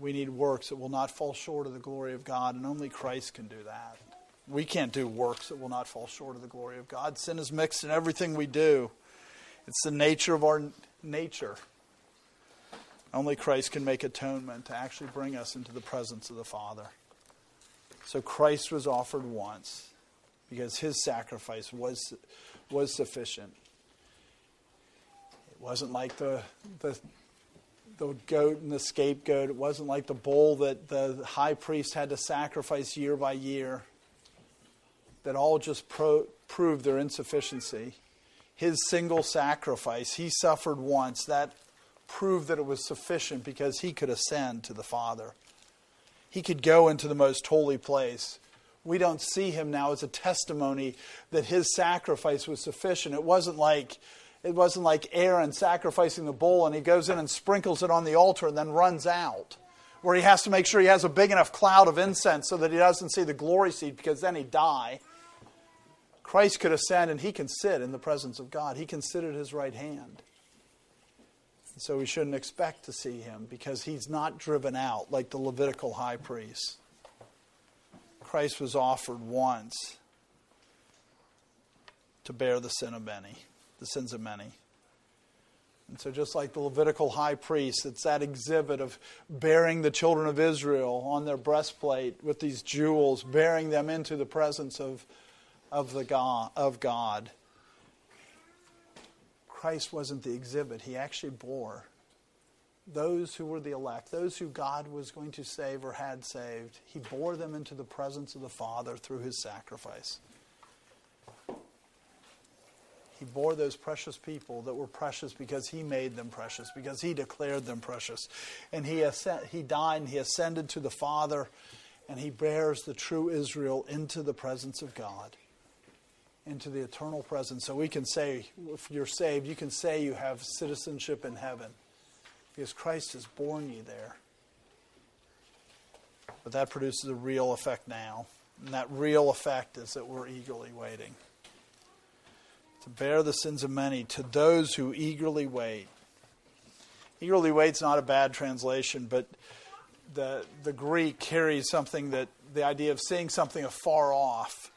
We need works that will not fall short of the glory of God, and only Christ can do that. We can't do works that will not fall short of the glory of God. Sin is mixed in everything we do. It's the nature of our nature. Only Christ can make atonement to actually bring us into the presence of the Father. So Christ was offered once because his sacrifice was, was sufficient. It wasn't like the, the, the goat and the scapegoat. It wasn't like the bull that the high priest had to sacrifice year by year that all just pro- proved their insufficiency his single sacrifice, he suffered once, that proved that it was sufficient because he could ascend to the Father. He could go into the most holy place. We don't see him now as a testimony that his sacrifice was sufficient. It wasn't like it wasn't like Aaron sacrificing the bull and he goes in and sprinkles it on the altar and then runs out. Where he has to make sure he has a big enough cloud of incense so that he doesn't see the glory seed because then he'd die. Christ could ascend and he can sit in the presence of God. He can sit at his right hand. And so we shouldn't expect to see him because he's not driven out like the Levitical high priest. Christ was offered once to bear the sin of many, the sins of many. And so, just like the Levitical high priest, it's that exhibit of bearing the children of Israel on their breastplate with these jewels, bearing them into the presence of of, the God, of God. Christ wasn't the exhibit, he actually bore those who were the elect, those who God was going to save or had saved. He bore them into the presence of the Father through his sacrifice. He bore those precious people that were precious because he made them precious, because he declared them precious. And he, ascend, he died and he ascended to the Father, and he bears the true Israel into the presence of God, into the eternal presence. So we can say, if you're saved, you can say you have citizenship in heaven because Christ has borne you there. But that produces a real effect now. And that real effect is that we're eagerly waiting to bear the sins of many to those who eagerly wait. Eagerly wait's not a bad translation, but the the Greek carries something that the idea of seeing something afar off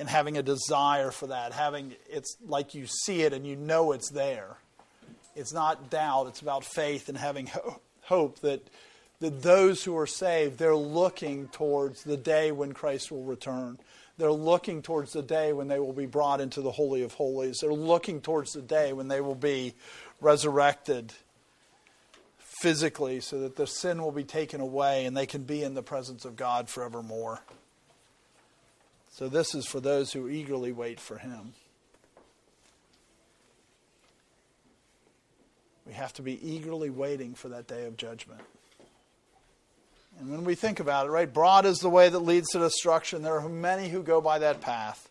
and having a desire for that, having it's like you see it and you know it's there. It's not doubt, it's about faith and having ho- hope that that those who are saved, they're looking towards the day when Christ will return. They're looking towards the day when they will be brought into the Holy of Holies. They're looking towards the day when they will be resurrected physically so that their sin will be taken away and they can be in the presence of God forevermore. So, this is for those who eagerly wait for Him. We have to be eagerly waiting for that day of judgment. And when we think about it, right, broad is the way that leads to destruction. There are many who go by that path.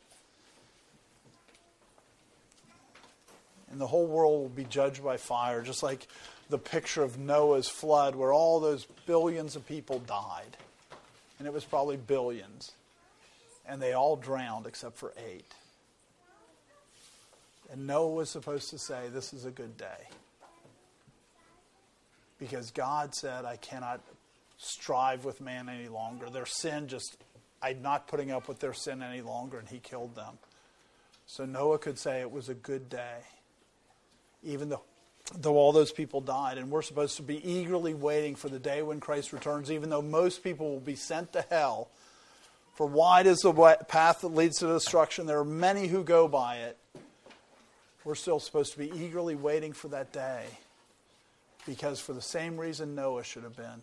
And the whole world will be judged by fire, just like the picture of Noah's flood, where all those billions of people died. And it was probably billions. And they all drowned except for eight. And Noah was supposed to say, This is a good day. Because God said, I cannot strive with man any longer. Their sin just, I'm not putting up with their sin any longer, and he killed them. So Noah could say it was a good day, even though, though all those people died. And we're supposed to be eagerly waiting for the day when Christ returns, even though most people will be sent to hell. For wide is the path that leads to destruction. There are many who go by it. We're still supposed to be eagerly waiting for that day because, for the same reason Noah should have been,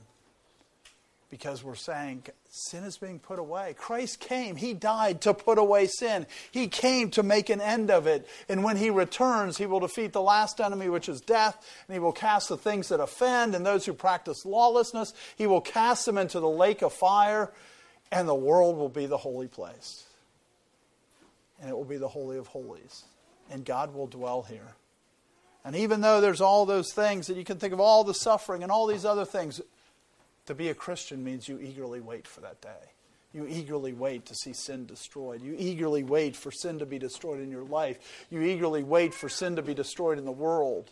because we're saying sin is being put away. Christ came, He died to put away sin. He came to make an end of it. And when He returns, He will defeat the last enemy, which is death, and He will cast the things that offend and those who practice lawlessness. He will cast them into the lake of fire, and the world will be the holy place. And it will be the Holy of Holies. And God will dwell here. And even though there's all those things that you can think of, all the suffering and all these other things, to be a Christian means you eagerly wait for that day. You eagerly wait to see sin destroyed. You eagerly wait for sin to be destroyed in your life. You eagerly wait for sin to be destroyed in the world.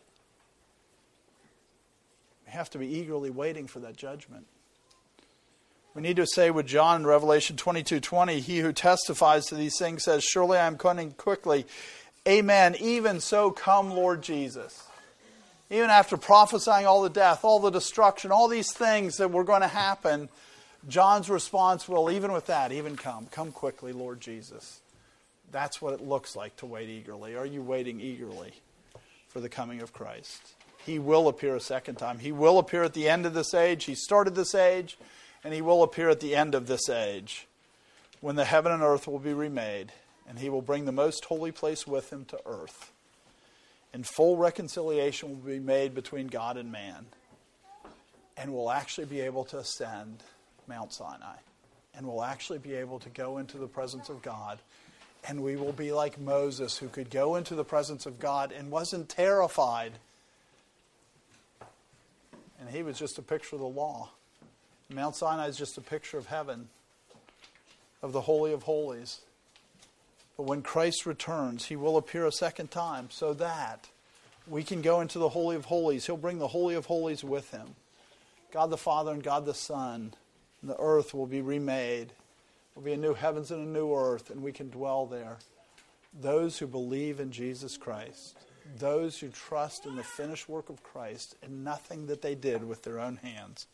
We have to be eagerly waiting for that judgment. We need to say with John in Revelation 22 20, He who testifies to these things says, Surely I am coming quickly. Amen. Even so, come, Lord Jesus even after prophesying all the death, all the destruction, all these things that were going to happen, John's response will, even with that, even come. Come quickly, Lord Jesus. That's what it looks like to wait eagerly. Are you waiting eagerly for the coming of Christ? He will appear a second time. He will appear at the end of this age. He started this age, and he will appear at the end of this age when the heaven and earth will be remade, and he will bring the most holy place with him to earth and full reconciliation will be made between God and man. And we'll actually be able to ascend Mount Sinai. And we'll actually be able to go into the presence of God. And we will be like Moses, who could go into the presence of God and wasn't terrified. And he was just a picture of the law. Mount Sinai is just a picture of heaven, of the Holy of Holies. But when Christ returns, he will appear a second time so that we can go into the Holy of Holies. He'll bring the Holy of Holies with him. God the Father and God the Son. And the earth will be remade. There will be a new heavens and a new earth, and we can dwell there. Those who believe in Jesus Christ, those who trust in the finished work of Christ and nothing that they did with their own hands.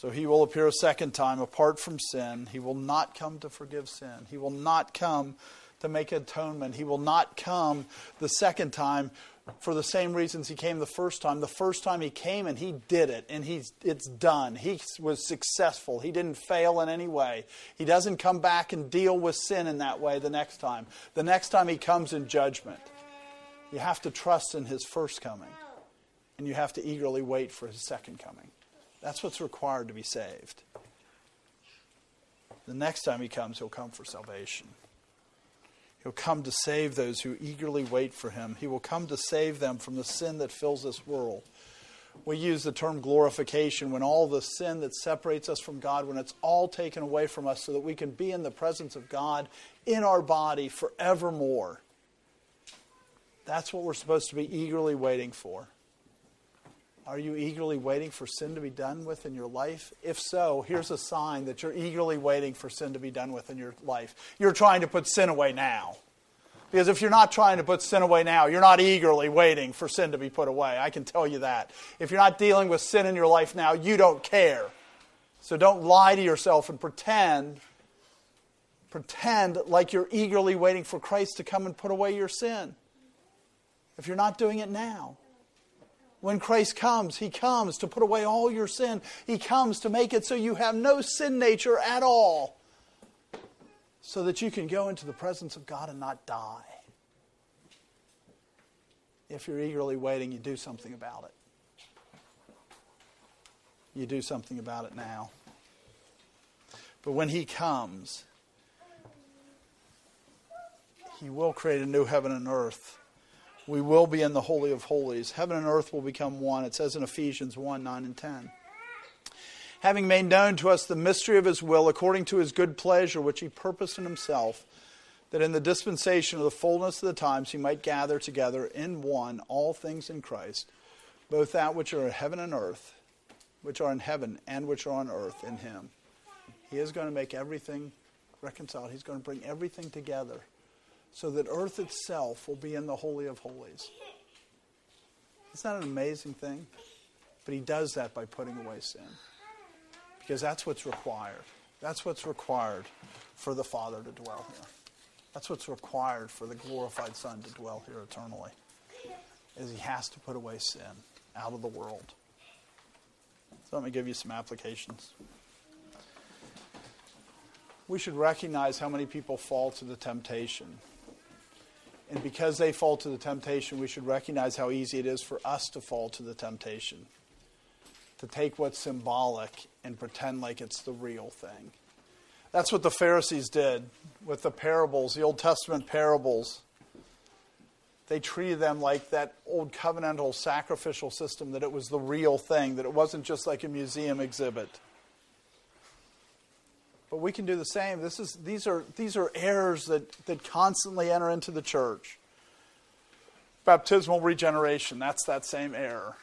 So he will appear a second time apart from sin. He will not come to forgive sin. He will not come to make atonement. He will not come the second time for the same reasons he came the first time. The first time he came and he did it, and he's, it's done. He was successful. He didn't fail in any way. He doesn't come back and deal with sin in that way the next time. The next time he comes in judgment. You have to trust in his first coming, and you have to eagerly wait for his second coming. That's what's required to be saved. The next time he comes, he'll come for salvation. He'll come to save those who eagerly wait for him. He will come to save them from the sin that fills this world. We use the term glorification when all the sin that separates us from God, when it's all taken away from us so that we can be in the presence of God in our body forevermore. That's what we're supposed to be eagerly waiting for. Are you eagerly waiting for sin to be done with in your life? If so, here's a sign that you're eagerly waiting for sin to be done with in your life. You're trying to put sin away now. Because if you're not trying to put sin away now, you're not eagerly waiting for sin to be put away. I can tell you that. If you're not dealing with sin in your life now, you don't care. So don't lie to yourself and pretend pretend like you're eagerly waiting for Christ to come and put away your sin. If you're not doing it now, when Christ comes, He comes to put away all your sin. He comes to make it so you have no sin nature at all, so that you can go into the presence of God and not die. If you're eagerly waiting, you do something about it. You do something about it now. But when He comes, He will create a new heaven and earth we will be in the Holy of Holies. Heaven and earth will become one. It says in Ephesians 1 9 and 10. Having made known to us the mystery of his will, according to his good pleasure, which he purposed in himself, that in the dispensation of the fullness of the times he might gather together in one all things in Christ, both that which are in heaven and earth, which are in heaven and which are on earth in him. He is going to make everything reconciled. He's going to bring everything together so that earth itself will be in the Holy of Holies. Isn't that an amazing thing? But he does that by putting away sin. Because that's what's required. That's what's required for the Father to dwell here. That's what's required for the glorified Son to dwell here eternally. Is he has to put away sin out of the world. So let me give you some applications. We should recognize how many people fall to the temptation and because they fall to the temptation, we should recognize how easy it is for us to fall to the temptation. To take what's symbolic and pretend like it's the real thing. That's what the Pharisees did with the parables, the Old Testament parables. They treated them like that old covenantal sacrificial system, that it was the real thing, that it wasn't just like a museum exhibit. But we can do the same. This is, these, are, these are errors that, that constantly enter into the church. Baptismal regeneration, that's that same error.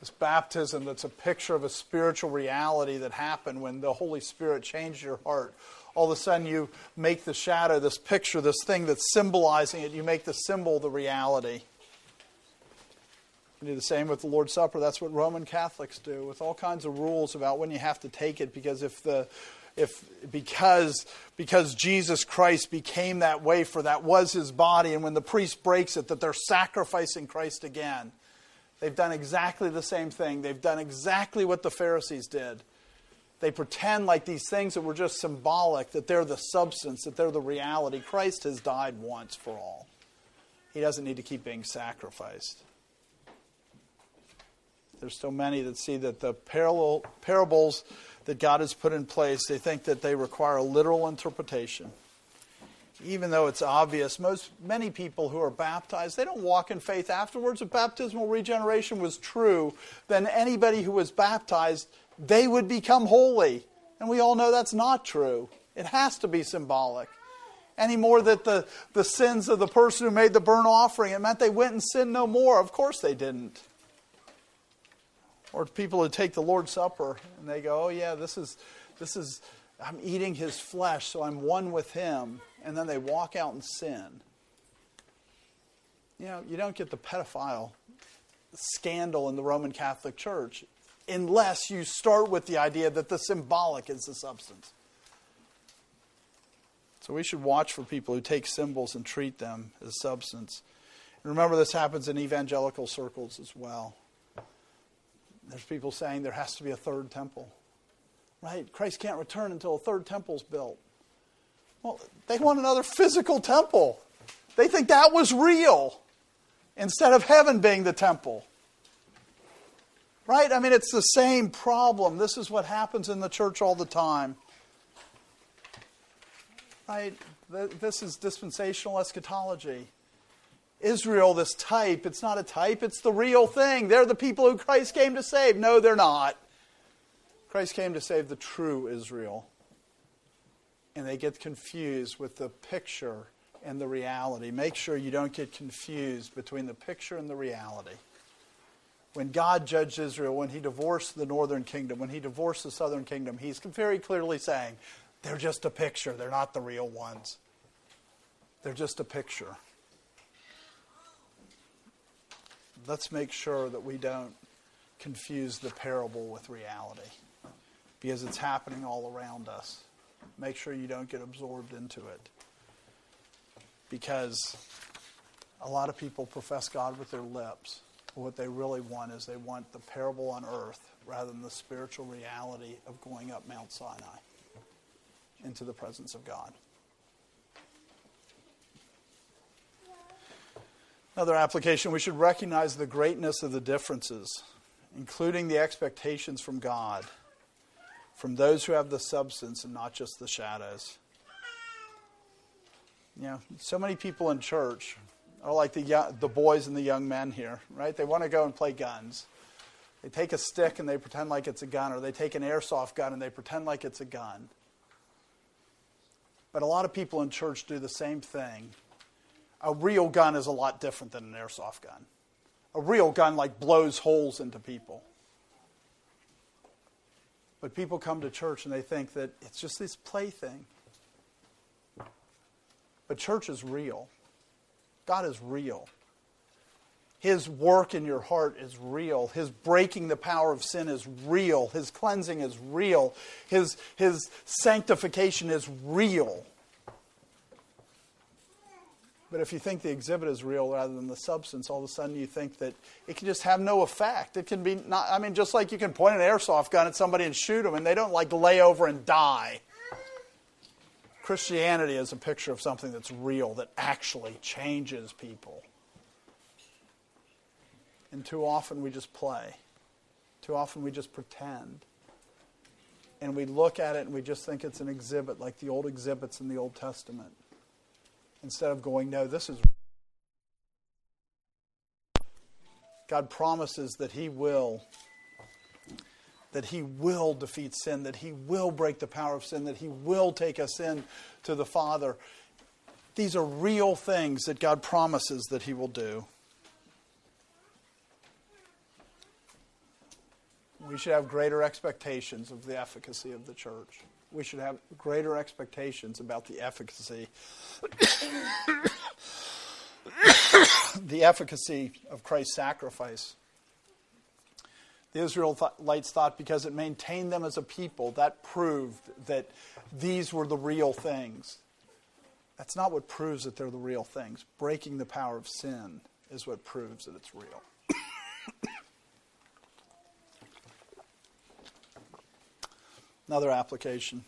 This baptism that's a picture of a spiritual reality that happened when the Holy Spirit changed your heart. All of a sudden, you make the shadow, this picture, this thing that's symbolizing it, you make the symbol the reality. You do the same with the Lord's Supper. That's what Roman Catholics do, with all kinds of rules about when you have to take it, because if the if because because Jesus Christ became that wafer, that was his body, and when the priest breaks it, that they're sacrificing Christ again. They've done exactly the same thing. They've done exactly what the Pharisees did. They pretend like these things that were just symbolic, that they're the substance, that they're the reality. Christ has died once for all. He doesn't need to keep being sacrificed. There's so many that see that the parallel, parables that God has put in place, they think that they require a literal interpretation. Even though it's obvious, most many people who are baptized, they don't walk in faith afterwards. If baptismal regeneration was true, then anybody who was baptized, they would become holy. And we all know that's not true. It has to be symbolic. Any more that the, the sins of the person who made the burnt offering, it meant they went and sinned no more. Of course they didn't. Or people who take the Lord's Supper and they go, oh, yeah, this is, this is, I'm eating his flesh, so I'm one with him. And then they walk out and sin. You know, you don't get the pedophile scandal in the Roman Catholic Church unless you start with the idea that the symbolic is the substance. So we should watch for people who take symbols and treat them as substance. And remember, this happens in evangelical circles as well. There's people saying there has to be a third temple. Right? Christ can't return until a third temple's built. Well, they want another physical temple. They think that was real instead of heaven being the temple. Right? I mean, it's the same problem. This is what happens in the church all the time. Right? This is dispensational eschatology. Israel, this type, it's not a type, it's the real thing. They're the people who Christ came to save. No, they're not. Christ came to save the true Israel. And they get confused with the picture and the reality. Make sure you don't get confused between the picture and the reality. When God judged Israel, when he divorced the northern kingdom, when he divorced the southern kingdom, he's very clearly saying, they're just a picture, they're not the real ones. They're just a picture. Let's make sure that we don't confuse the parable with reality because it's happening all around us. Make sure you don't get absorbed into it because a lot of people profess God with their lips. But what they really want is they want the parable on earth rather than the spiritual reality of going up Mount Sinai into the presence of God. Another application, we should recognize the greatness of the differences, including the expectations from God, from those who have the substance and not just the shadows. You know, so many people in church are like the, young, the boys and the young men here, right? They want to go and play guns. They take a stick and they pretend like it's a gun, or they take an airsoft gun and they pretend like it's a gun. But a lot of people in church do the same thing a real gun is a lot different than an airsoft gun. A real gun, like, blows holes into people. But people come to church and they think that it's just this plaything. But church is real. God is real. His work in your heart is real. His breaking the power of sin is real. His cleansing is real. His, his sanctification is real. But if you think the exhibit is real rather than the substance, all of a sudden you think that it can just have no effect. It can be not, I mean, just like you can point an airsoft gun at somebody and shoot them and they don't like lay over and die. Christianity is a picture of something that's real, that actually changes people. And too often we just play. Too often we just pretend. And we look at it and we just think it's an exhibit like the old exhibits in the Old Testament instead of going, no, this is. God promises that He will. That he will defeat sin, that he will break the power of sin, that he will take us in to the Father. These are real things that God promises that he will do. We should have greater expectations of the efficacy of the church we should have greater expectations about the efficacy the efficacy of Christ's sacrifice. The Israelites thought because it maintained them as a people, that proved that these were the real things. That's not what proves that they're the real things. Breaking the power of sin is what proves that it's real. Another application.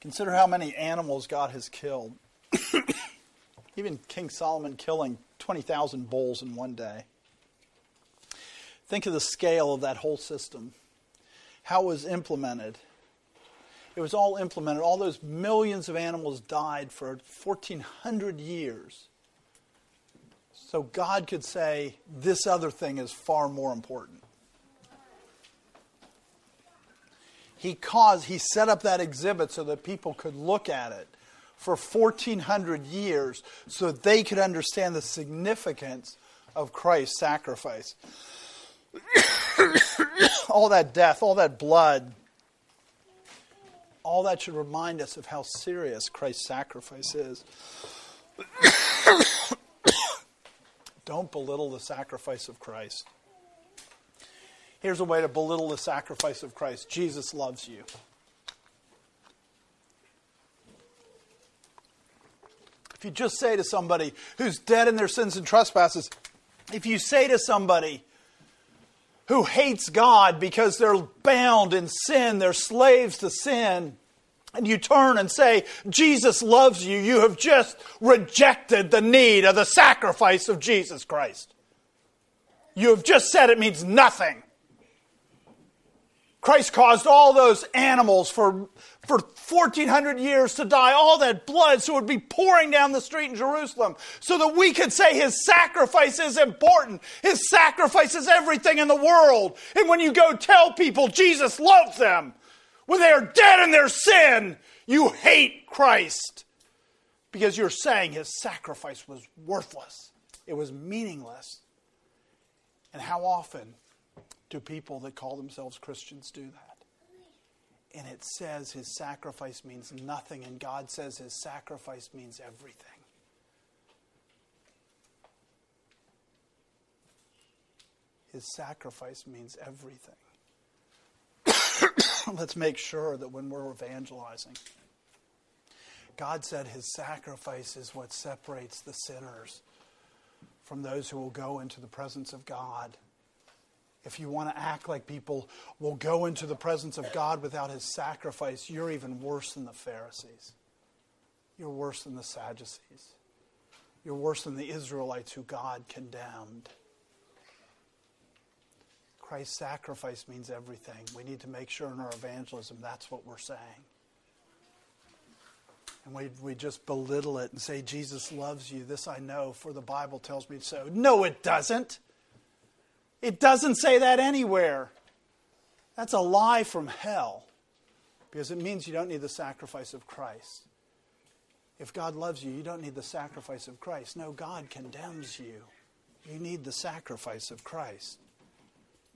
Consider how many animals God has killed. Even King Solomon killing 20,000 bulls in one day. Think of the scale of that whole system. How it was implemented. It was all implemented. All those millions of animals died for 1,400 years. So God could say, this other thing is far more important. He caused, he set up that exhibit so that people could look at it for 1400 years so that they could understand the significance of Christ's sacrifice. all that death, all that blood, all that should remind us of how serious Christ's sacrifice is. Don't belittle the sacrifice of Christ. Here's a way to belittle the sacrifice of Christ Jesus loves you. If you just say to somebody who's dead in their sins and trespasses, if you say to somebody who hates God because they're bound in sin, they're slaves to sin, and you turn and say, Jesus loves you, you have just rejected the need of the sacrifice of Jesus Christ. You have just said it means nothing. Christ caused all those animals for, for 1,400 years to die, all that blood, so it would be pouring down the street in Jerusalem, so that we could say his sacrifice is important. His sacrifice is everything in the world. And when you go tell people Jesus loves them, when they are dead in their sin, you hate Christ because you're saying his sacrifice was worthless, it was meaningless. And how often do people that call themselves Christians do that? And it says his sacrifice means nothing, and God says his sacrifice means everything. His sacrifice means everything. Let's make sure that when we're evangelizing, God said his sacrifice is what separates the sinners from those who will go into the presence of God. If you want to act like people will go into the presence of God without his sacrifice, you're even worse than the Pharisees. You're worse than the Sadducees. You're worse than the Israelites who God condemned. Christ's sacrifice means everything. We need to make sure in our evangelism that's what we're saying. And we, we just belittle it and say, Jesus loves you. This I know, for the Bible tells me so. No, it doesn't. It doesn't say that anywhere. That's a lie from hell because it means you don't need the sacrifice of Christ. If God loves you, you don't need the sacrifice of Christ. No, God condemns you. You need the sacrifice of Christ.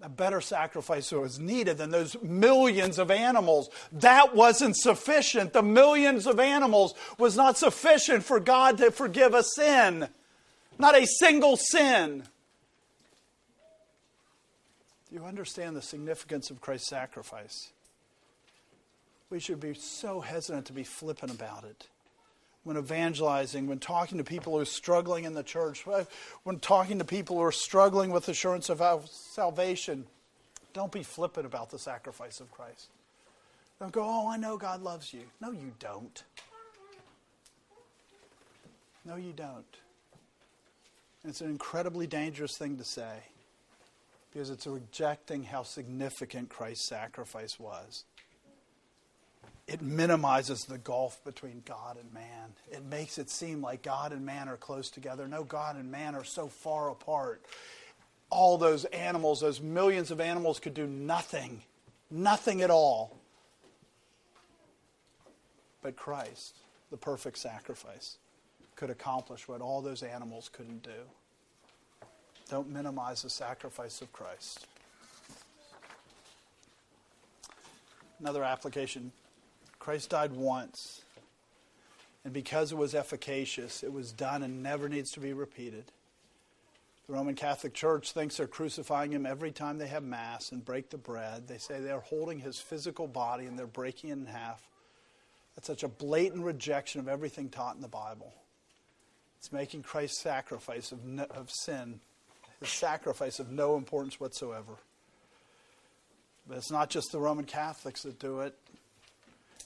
A better sacrifice was needed than those millions of animals. That wasn't sufficient. The millions of animals was not sufficient for God to forgive a sin. Not a single sin. You understand the significance of Christ's sacrifice? We should be so hesitant to be flippant about it. When evangelizing, when talking to people who are struggling in the church, when talking to people who are struggling with assurance of salvation, don't be flippant about the sacrifice of Christ. Don't go, oh, I know God loves you. No, you don't. No, you don't. it's an incredibly dangerous thing to say because it's rejecting how significant Christ's sacrifice was. It minimizes the gulf between God and man. It makes it seem like God and man are close together. No, God and man are so far apart. All those animals, those millions of animals, could do nothing, nothing at all. But Christ, the perfect sacrifice, could accomplish what all those animals couldn't do. Don't minimize the sacrifice of Christ. Another application Christ died once, and because it was efficacious, it was done and never needs to be repeated. The Roman Catholic Church thinks they're crucifying him every time they have Mass and break the bread. They say they're holding his physical body and they're breaking it in half. That's such a blatant rejection of everything taught in the Bible. It's making Christ's sacrifice of, of sin his sacrifice of no importance whatsoever. But it's not just the Roman Catholics that do it.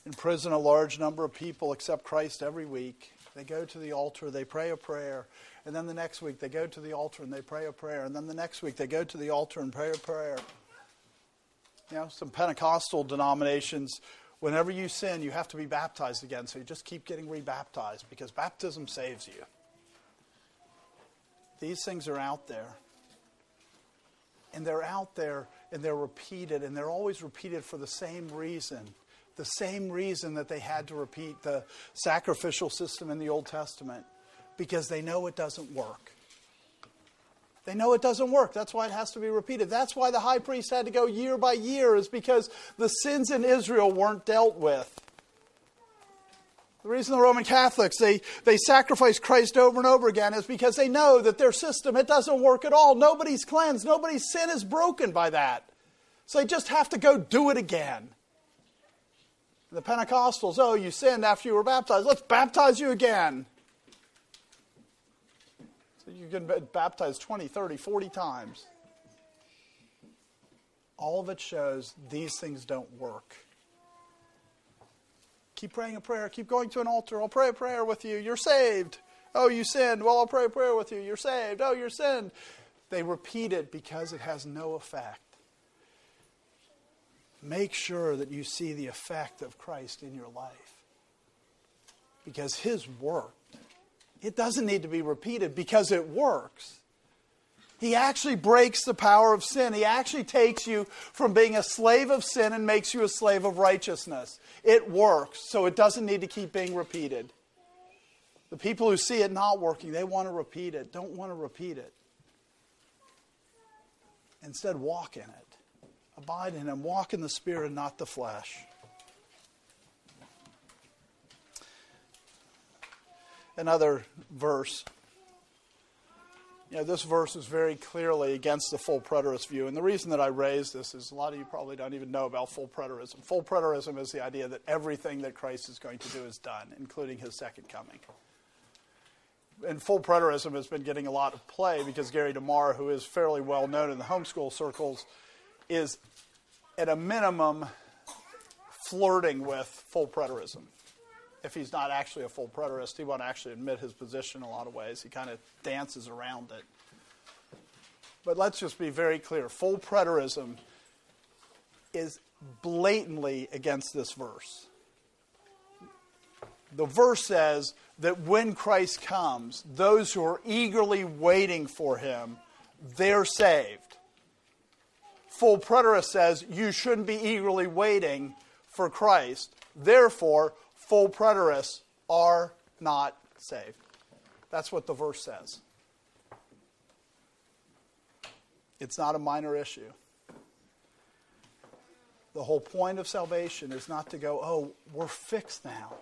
In prison, a large number of people accept Christ every week. They go to the altar, they pray a prayer, and then the next week they go to the altar and they pray a prayer, and then the next week they go to the altar and pray a prayer. You know, some Pentecostal denominations, whenever you sin, you have to be baptized again, so you just keep getting rebaptized because baptism saves you. These things are out there. And they're out there and they're repeated, and they're always repeated for the same reason. The same reason that they had to repeat the sacrificial system in the Old Testament, because they know it doesn't work. They know it doesn't work. That's why it has to be repeated. That's why the high priest had to go year by year, is because the sins in Israel weren't dealt with. The reason the Roman Catholics, they, they sacrifice Christ over and over again is because they know that their system, it doesn't work at all. Nobody's cleansed. Nobody's sin is broken by that. So they just have to go do it again. The Pentecostals, oh, you sinned after you were baptized. Let's baptize you again. So you can be baptized 20, 30, 40 times. All of it shows these things don't work. Keep praying a prayer. Keep going to an altar. I'll pray a prayer with you. You're saved. Oh, you sinned. Well, I'll pray a prayer with you. You're saved. Oh, you're sinned. They repeat it because it has no effect. Make sure that you see the effect of Christ in your life. Because his work, it doesn't need to be repeated because it works. He actually breaks the power of sin. He actually takes you from being a slave of sin and makes you a slave of righteousness. It works, so it doesn't need to keep being repeated. The people who see it not working, they want to repeat it, don't want to repeat it. Instead, walk in it. Abide in Him. Walk in the Spirit not the flesh. Another verse. You know, this verse is very clearly against the full preterist view. And the reason that I raise this is a lot of you probably don't even know about full preterism. Full preterism is the idea that everything that Christ is going to do is done, including his second coming. And full preterism has been getting a lot of play because Gary DeMar, who is fairly well known in the homeschool circles, is at a minimum flirting with full preterism. If he's not actually a full preterist, he won't actually admit his position in a lot of ways. He kind of dances around it. But let's just be very clear full preterism is blatantly against this verse. The verse says that when Christ comes, those who are eagerly waiting for him, they're saved full preterist says you shouldn't be eagerly waiting for Christ. Therefore, full preterists are not saved. That's what the verse says. It's not a minor issue. The whole point of salvation is not to go, oh, we're fixed now.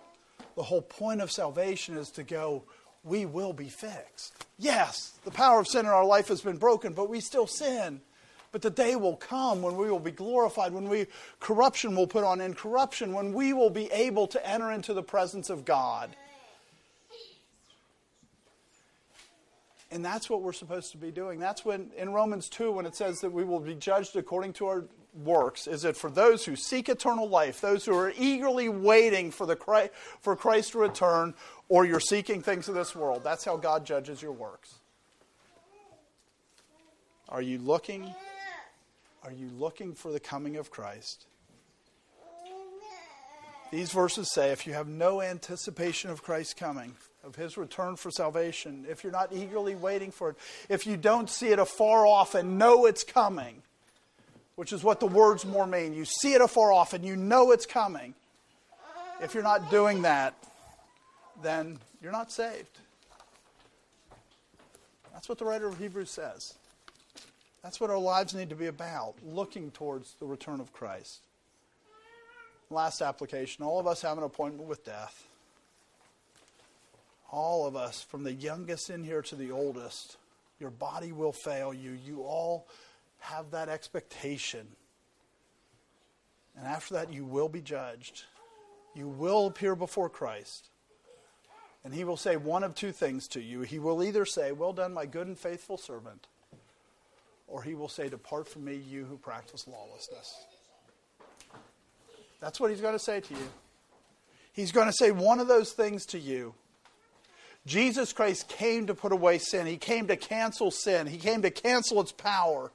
The whole point of salvation is to go, we will be fixed. Yes, the power of sin in our life has been broken, but we still sin. But the day will come when we will be glorified, when we corruption will put on incorruption, when we will be able to enter into the presence of God. And that's what we're supposed to be doing. That's when in Romans 2 when it says that we will be judged according to our works is it for those who seek eternal life, those who are eagerly waiting for the for Christ to return or you're seeking things of this world. That's how God judges your works. Are you looking are you looking for the coming of Christ? These verses say if you have no anticipation of Christ's coming, of his return for salvation, if you're not eagerly waiting for it, if you don't see it afar off and know it's coming, which is what the words more mean, you see it afar off and you know it's coming. If you're not doing that, then you're not saved. That's what the writer of Hebrews says. That's what our lives need to be about, looking towards the return of Christ. Last application all of us have an appointment with death. All of us, from the youngest in here to the oldest, your body will fail you. You all have that expectation. And after that, you will be judged. You will appear before Christ. And he will say one of two things to you. He will either say, Well done, my good and faithful servant or he will say, Depart from me, you who practice lawlessness. That's what he's going to say to you. He's going to say one of those things to you. Jesus Christ came to put away sin. He came to cancel sin. He came to cancel its power.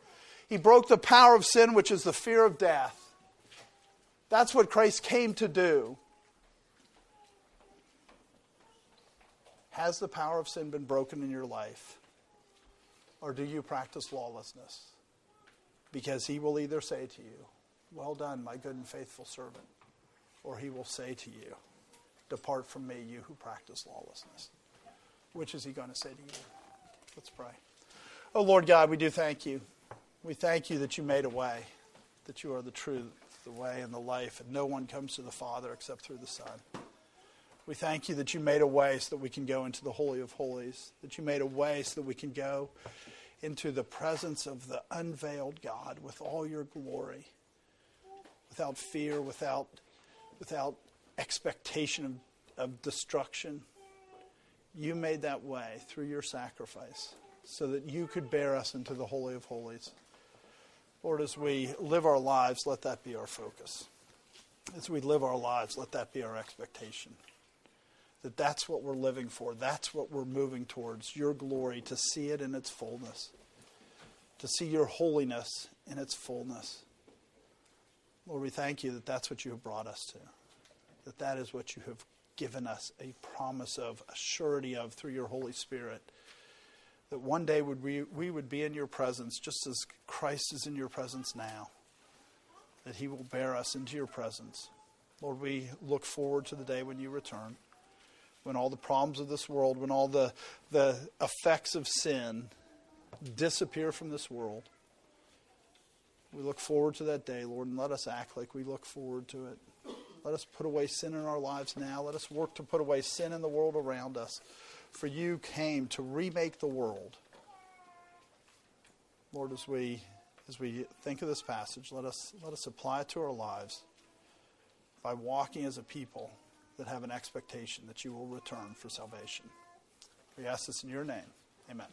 He broke the power of sin, which is the fear of death. That's what Christ came to do. Has the power of sin been broken in your life? Or do you practice lawlessness? Because he will either say to you, Well done, my good and faithful servant, or he will say to you, Depart from me, you who practice lawlessness. Which is he going to say to you? Let's pray. Oh, Lord God, we do thank you. We thank you that you made a way, that you are the truth, the way, and the life, and no one comes to the Father except through the Son. We thank you that you made a way so that we can go into the Holy of Holies, that you made a way so that we can go into the presence of the unveiled God with all your glory, without fear, without, without expectation of, of destruction. You made that way through your sacrifice. so that you could bear us into the Holy of Holies. Lord, as we live our lives, let that be our focus. As we live our lives, let that be our expectation. That that's what we're living for. That's what we're moving towards. Your glory, to see it in its fullness. To see your holiness in its fullness. Lord, we thank you that that's what you have brought us to. That that is what you have given us a promise of, a surety of through your Holy Spirit. That one day would we, we would be in your presence just as Christ is in your presence now. That he will bear us into your presence. Lord, we look forward to the day when you return, when all the problems of this world, when all the, the effects of sin disappear from this world. We look forward to that day, Lord, and let us act like we look forward to it. Let us put away sin in our lives now. Let us work to put away sin in the world around us. For you came to remake the world. Lord, as we as we think of this passage, let us let us apply it to our lives by walking as a people that have an expectation that you will return for salvation. We ask this in your name. Amen.